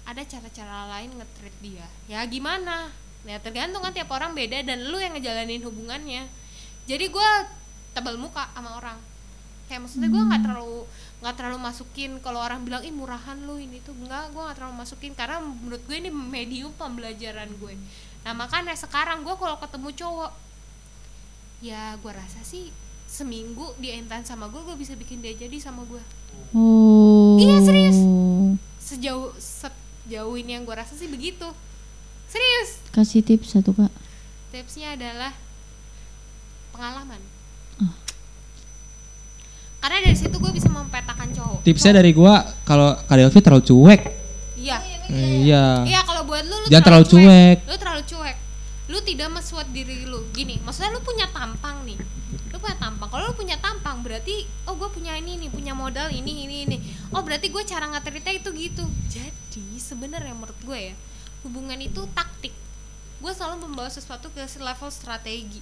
Ada cara-cara lain nge-treat dia. Ya gimana? Ya tergantung kan tiap orang beda dan lu yang ngejalanin hubungannya. Jadi gue tebal muka sama orang. Kayak maksudnya gue nggak terlalu nggak terlalu masukin kalau orang bilang ih murahan lu ini tuh. Enggak gue nggak terlalu masukin karena menurut gue ini medium pembelajaran gue nah makanya sekarang gue kalau ketemu cowok ya gue rasa sih seminggu dia intan sama gue gue bisa bikin dia jadi sama gue Oh. Iya, serius. Sejauh sejauh ini yang gue rasa sih begitu. Serius. Kasih tips satu kak. Tipsnya adalah pengalaman. Ah. Karena dari situ gue bisa mempetakan cowok. Tipsnya dari gua kalau Kak Delvi terlalu cuek. Iya. Iya. Iya kalau buat lu lu Jangan terlalu cuek. Lu terlalu cuek. Lu tidak mesuat diri lu. Gini, maksudnya lu punya tampang nih. Lu punya tampang. Kalau lu punya tampang berarti oh gue punya ini nih, punya modal ini ini ini. Oh berarti gue cara ngaterita itu gitu. Jadi sebenarnya menurut gue ya, hubungan itu taktik. Gue selalu membawa sesuatu ke level strategi.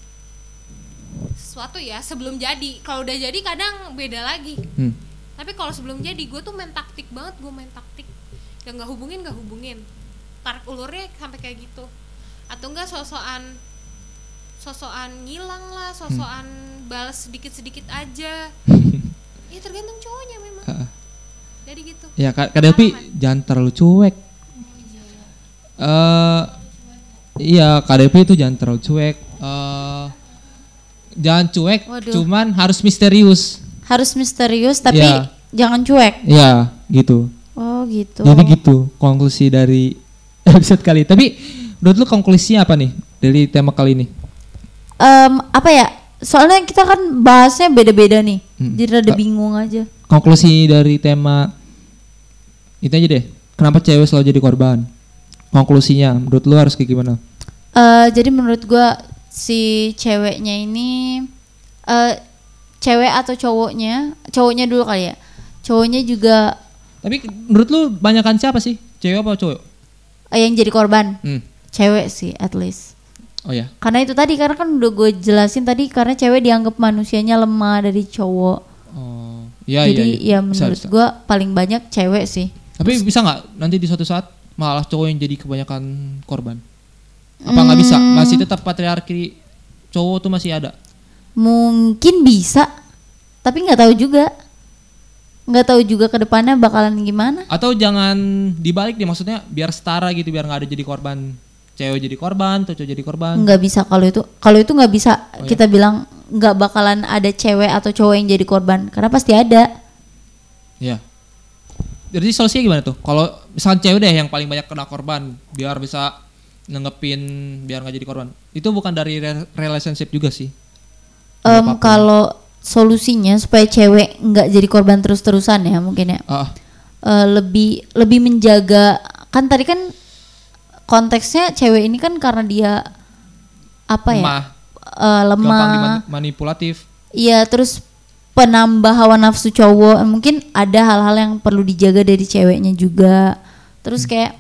Sesuatu ya sebelum jadi. Kalau udah jadi kadang beda lagi. Hmm. Tapi kalau sebelum jadi gue tuh main taktik banget, gue main taktik. Yang nggak hubungin nggak hubungin. Tarik ulurnya sampai kayak gitu. Atau enggak sosokan sosokan ngilang lah, sosokan balas sedikit-sedikit aja. ya tergantung cowoknya memang. Ah. Jadi gitu. Ya Kak, Kak Delvi jangan terlalu cuek. Eh iya Kak Delvi itu jangan terlalu cuek. Eh jangan cuek, Waduh. cuman harus misterius. Harus misterius tapi Iya. jangan cuek. Iya, gitu. Oh gitu. Jadi gitu konklusi dari episode kali. Tapi menurut lu konklusinya apa nih dari tema kali ini? Em, apa ya? Soalnya kita kan bahasnya beda-beda nih. Hmm. Jadi rada bingung aja. Konklusi dari tema itu aja deh. Kenapa cewek selalu jadi korban? Konklusinya menurut lu harus kayak gimana? Eh, jadi menurut gua si ceweknya ini eh cewek atau cowoknya, cowoknya dulu kali ya. Cowoknya juga Tapi menurut lu banyakan siapa sih? Cewek apa cowok? eh, yang jadi korban. Hmm. Cewek sih at least. Oh ya. Karena itu tadi karena kan udah gue jelasin tadi karena cewek dianggap manusianya lemah dari cowok. Oh. Iya Jadi iya. ya Bisa, menurut bisa. gua paling banyak cewek sih. Tapi bisa nggak nanti di suatu saat malah cowok yang jadi kebanyakan korban? Apa nggak bisa? Hmm. Masih tetap patriarki cowok tuh masih ada. Mungkin bisa, tapi nggak tahu juga. Nggak tahu juga ke depannya bakalan gimana. Atau jangan dibalik deh maksudnya biar setara gitu biar nggak ada jadi korban cewek jadi korban atau cowok jadi korban. Nggak bisa kalau itu. Kalau itu nggak bisa Oh, kita bilang nggak bakalan ada cewek atau cowok yang jadi korban karena pasti ada. Iya. Jadi solusinya gimana tuh? Kalau misalkan cewek deh yang paling banyak kena korban biar bisa nanggepin biar nggak jadi korban. Itu bukan dari re- relationship juga sih. Apa pun. kalau solusinya supaya cewek nggak jadi korban terus-terusan ya mungkin ya. Ah, Eh, lebih lebih menjaga kan tadi kan konteksnya cewek ini kan karena dia apa ya lemah, Eh, gampang lemah dimanipulatif. iya terus penambah hawa nafsu cowok mungkin ada hal-hal yang perlu dijaga dari ceweknya juga terus kayak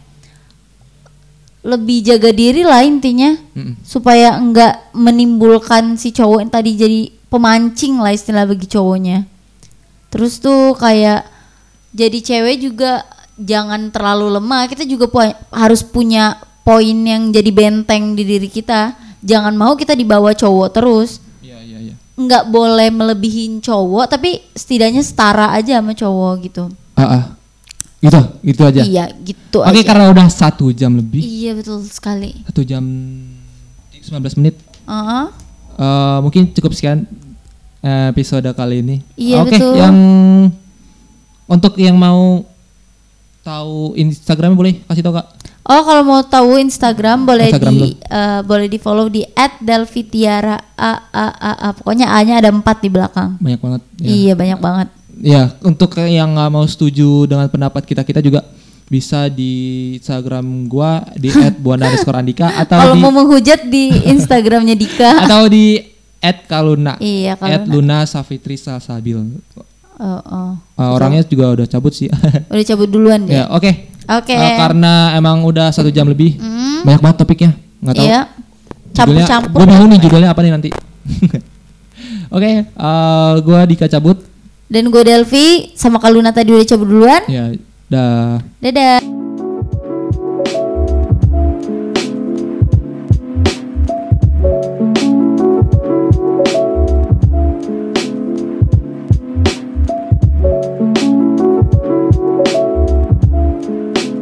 lebih jaga diri lah intinya Mm-mm. supaya enggak menimbulkan si cowok yang tadi jadi pemancing lah istilah bagi cowoknya. Terus tuh kayak jadi cewek juga jangan terlalu lemah. Kita juga pu- harus punya poin yang jadi benteng di diri kita. Jangan mau kita dibawa cowok terus. Iya iya iya. Enggak boleh melebihin cowok, tapi setidaknya setara aja sama cowok gitu. Ah, ah. Gitu, gitu aja. Iya, gitu Oke aja. karena udah satu jam lebih, Iya betul sekali. satu jam 19 menit. Heeh. Eh, mungkin cukup sekian eh, episode kali ini. Iya, Oke, betul. yang untuk yang mau tahu Instagram boleh kasih tau kak. Oh kalau mau tahu Instagram boleh Instagram di eh, boleh di follow di @delvitiara a a a a pokoknya A-nya ada empat di belakang. Banyak banget. Ya. Iya banyak banget. Ya, untuk yang nggak mau setuju dengan pendapat kita kita juga bisa di Instagram gua di @buana_andika atau Kalau mau menghujat di Instagramnya Dika. atau di @kaluna. Iya, Kaluna. Luna Safitri Salsabil. Oh, oh. Uh, orangnya juga udah cabut sih. Udah cabut duluan ya, oke. Oke. Uh, karena emang udah satu jam lebih, Hmm, banyak banget topiknya. Nggak tahu. Iya. Campur-campur. Gue bingung nih judulnya apa nih nanti. oke, uh, gua Dika cabut. Dan gue Delvi sama Kaluna tadi udah cabut duluan. Ya, dah. Dadah.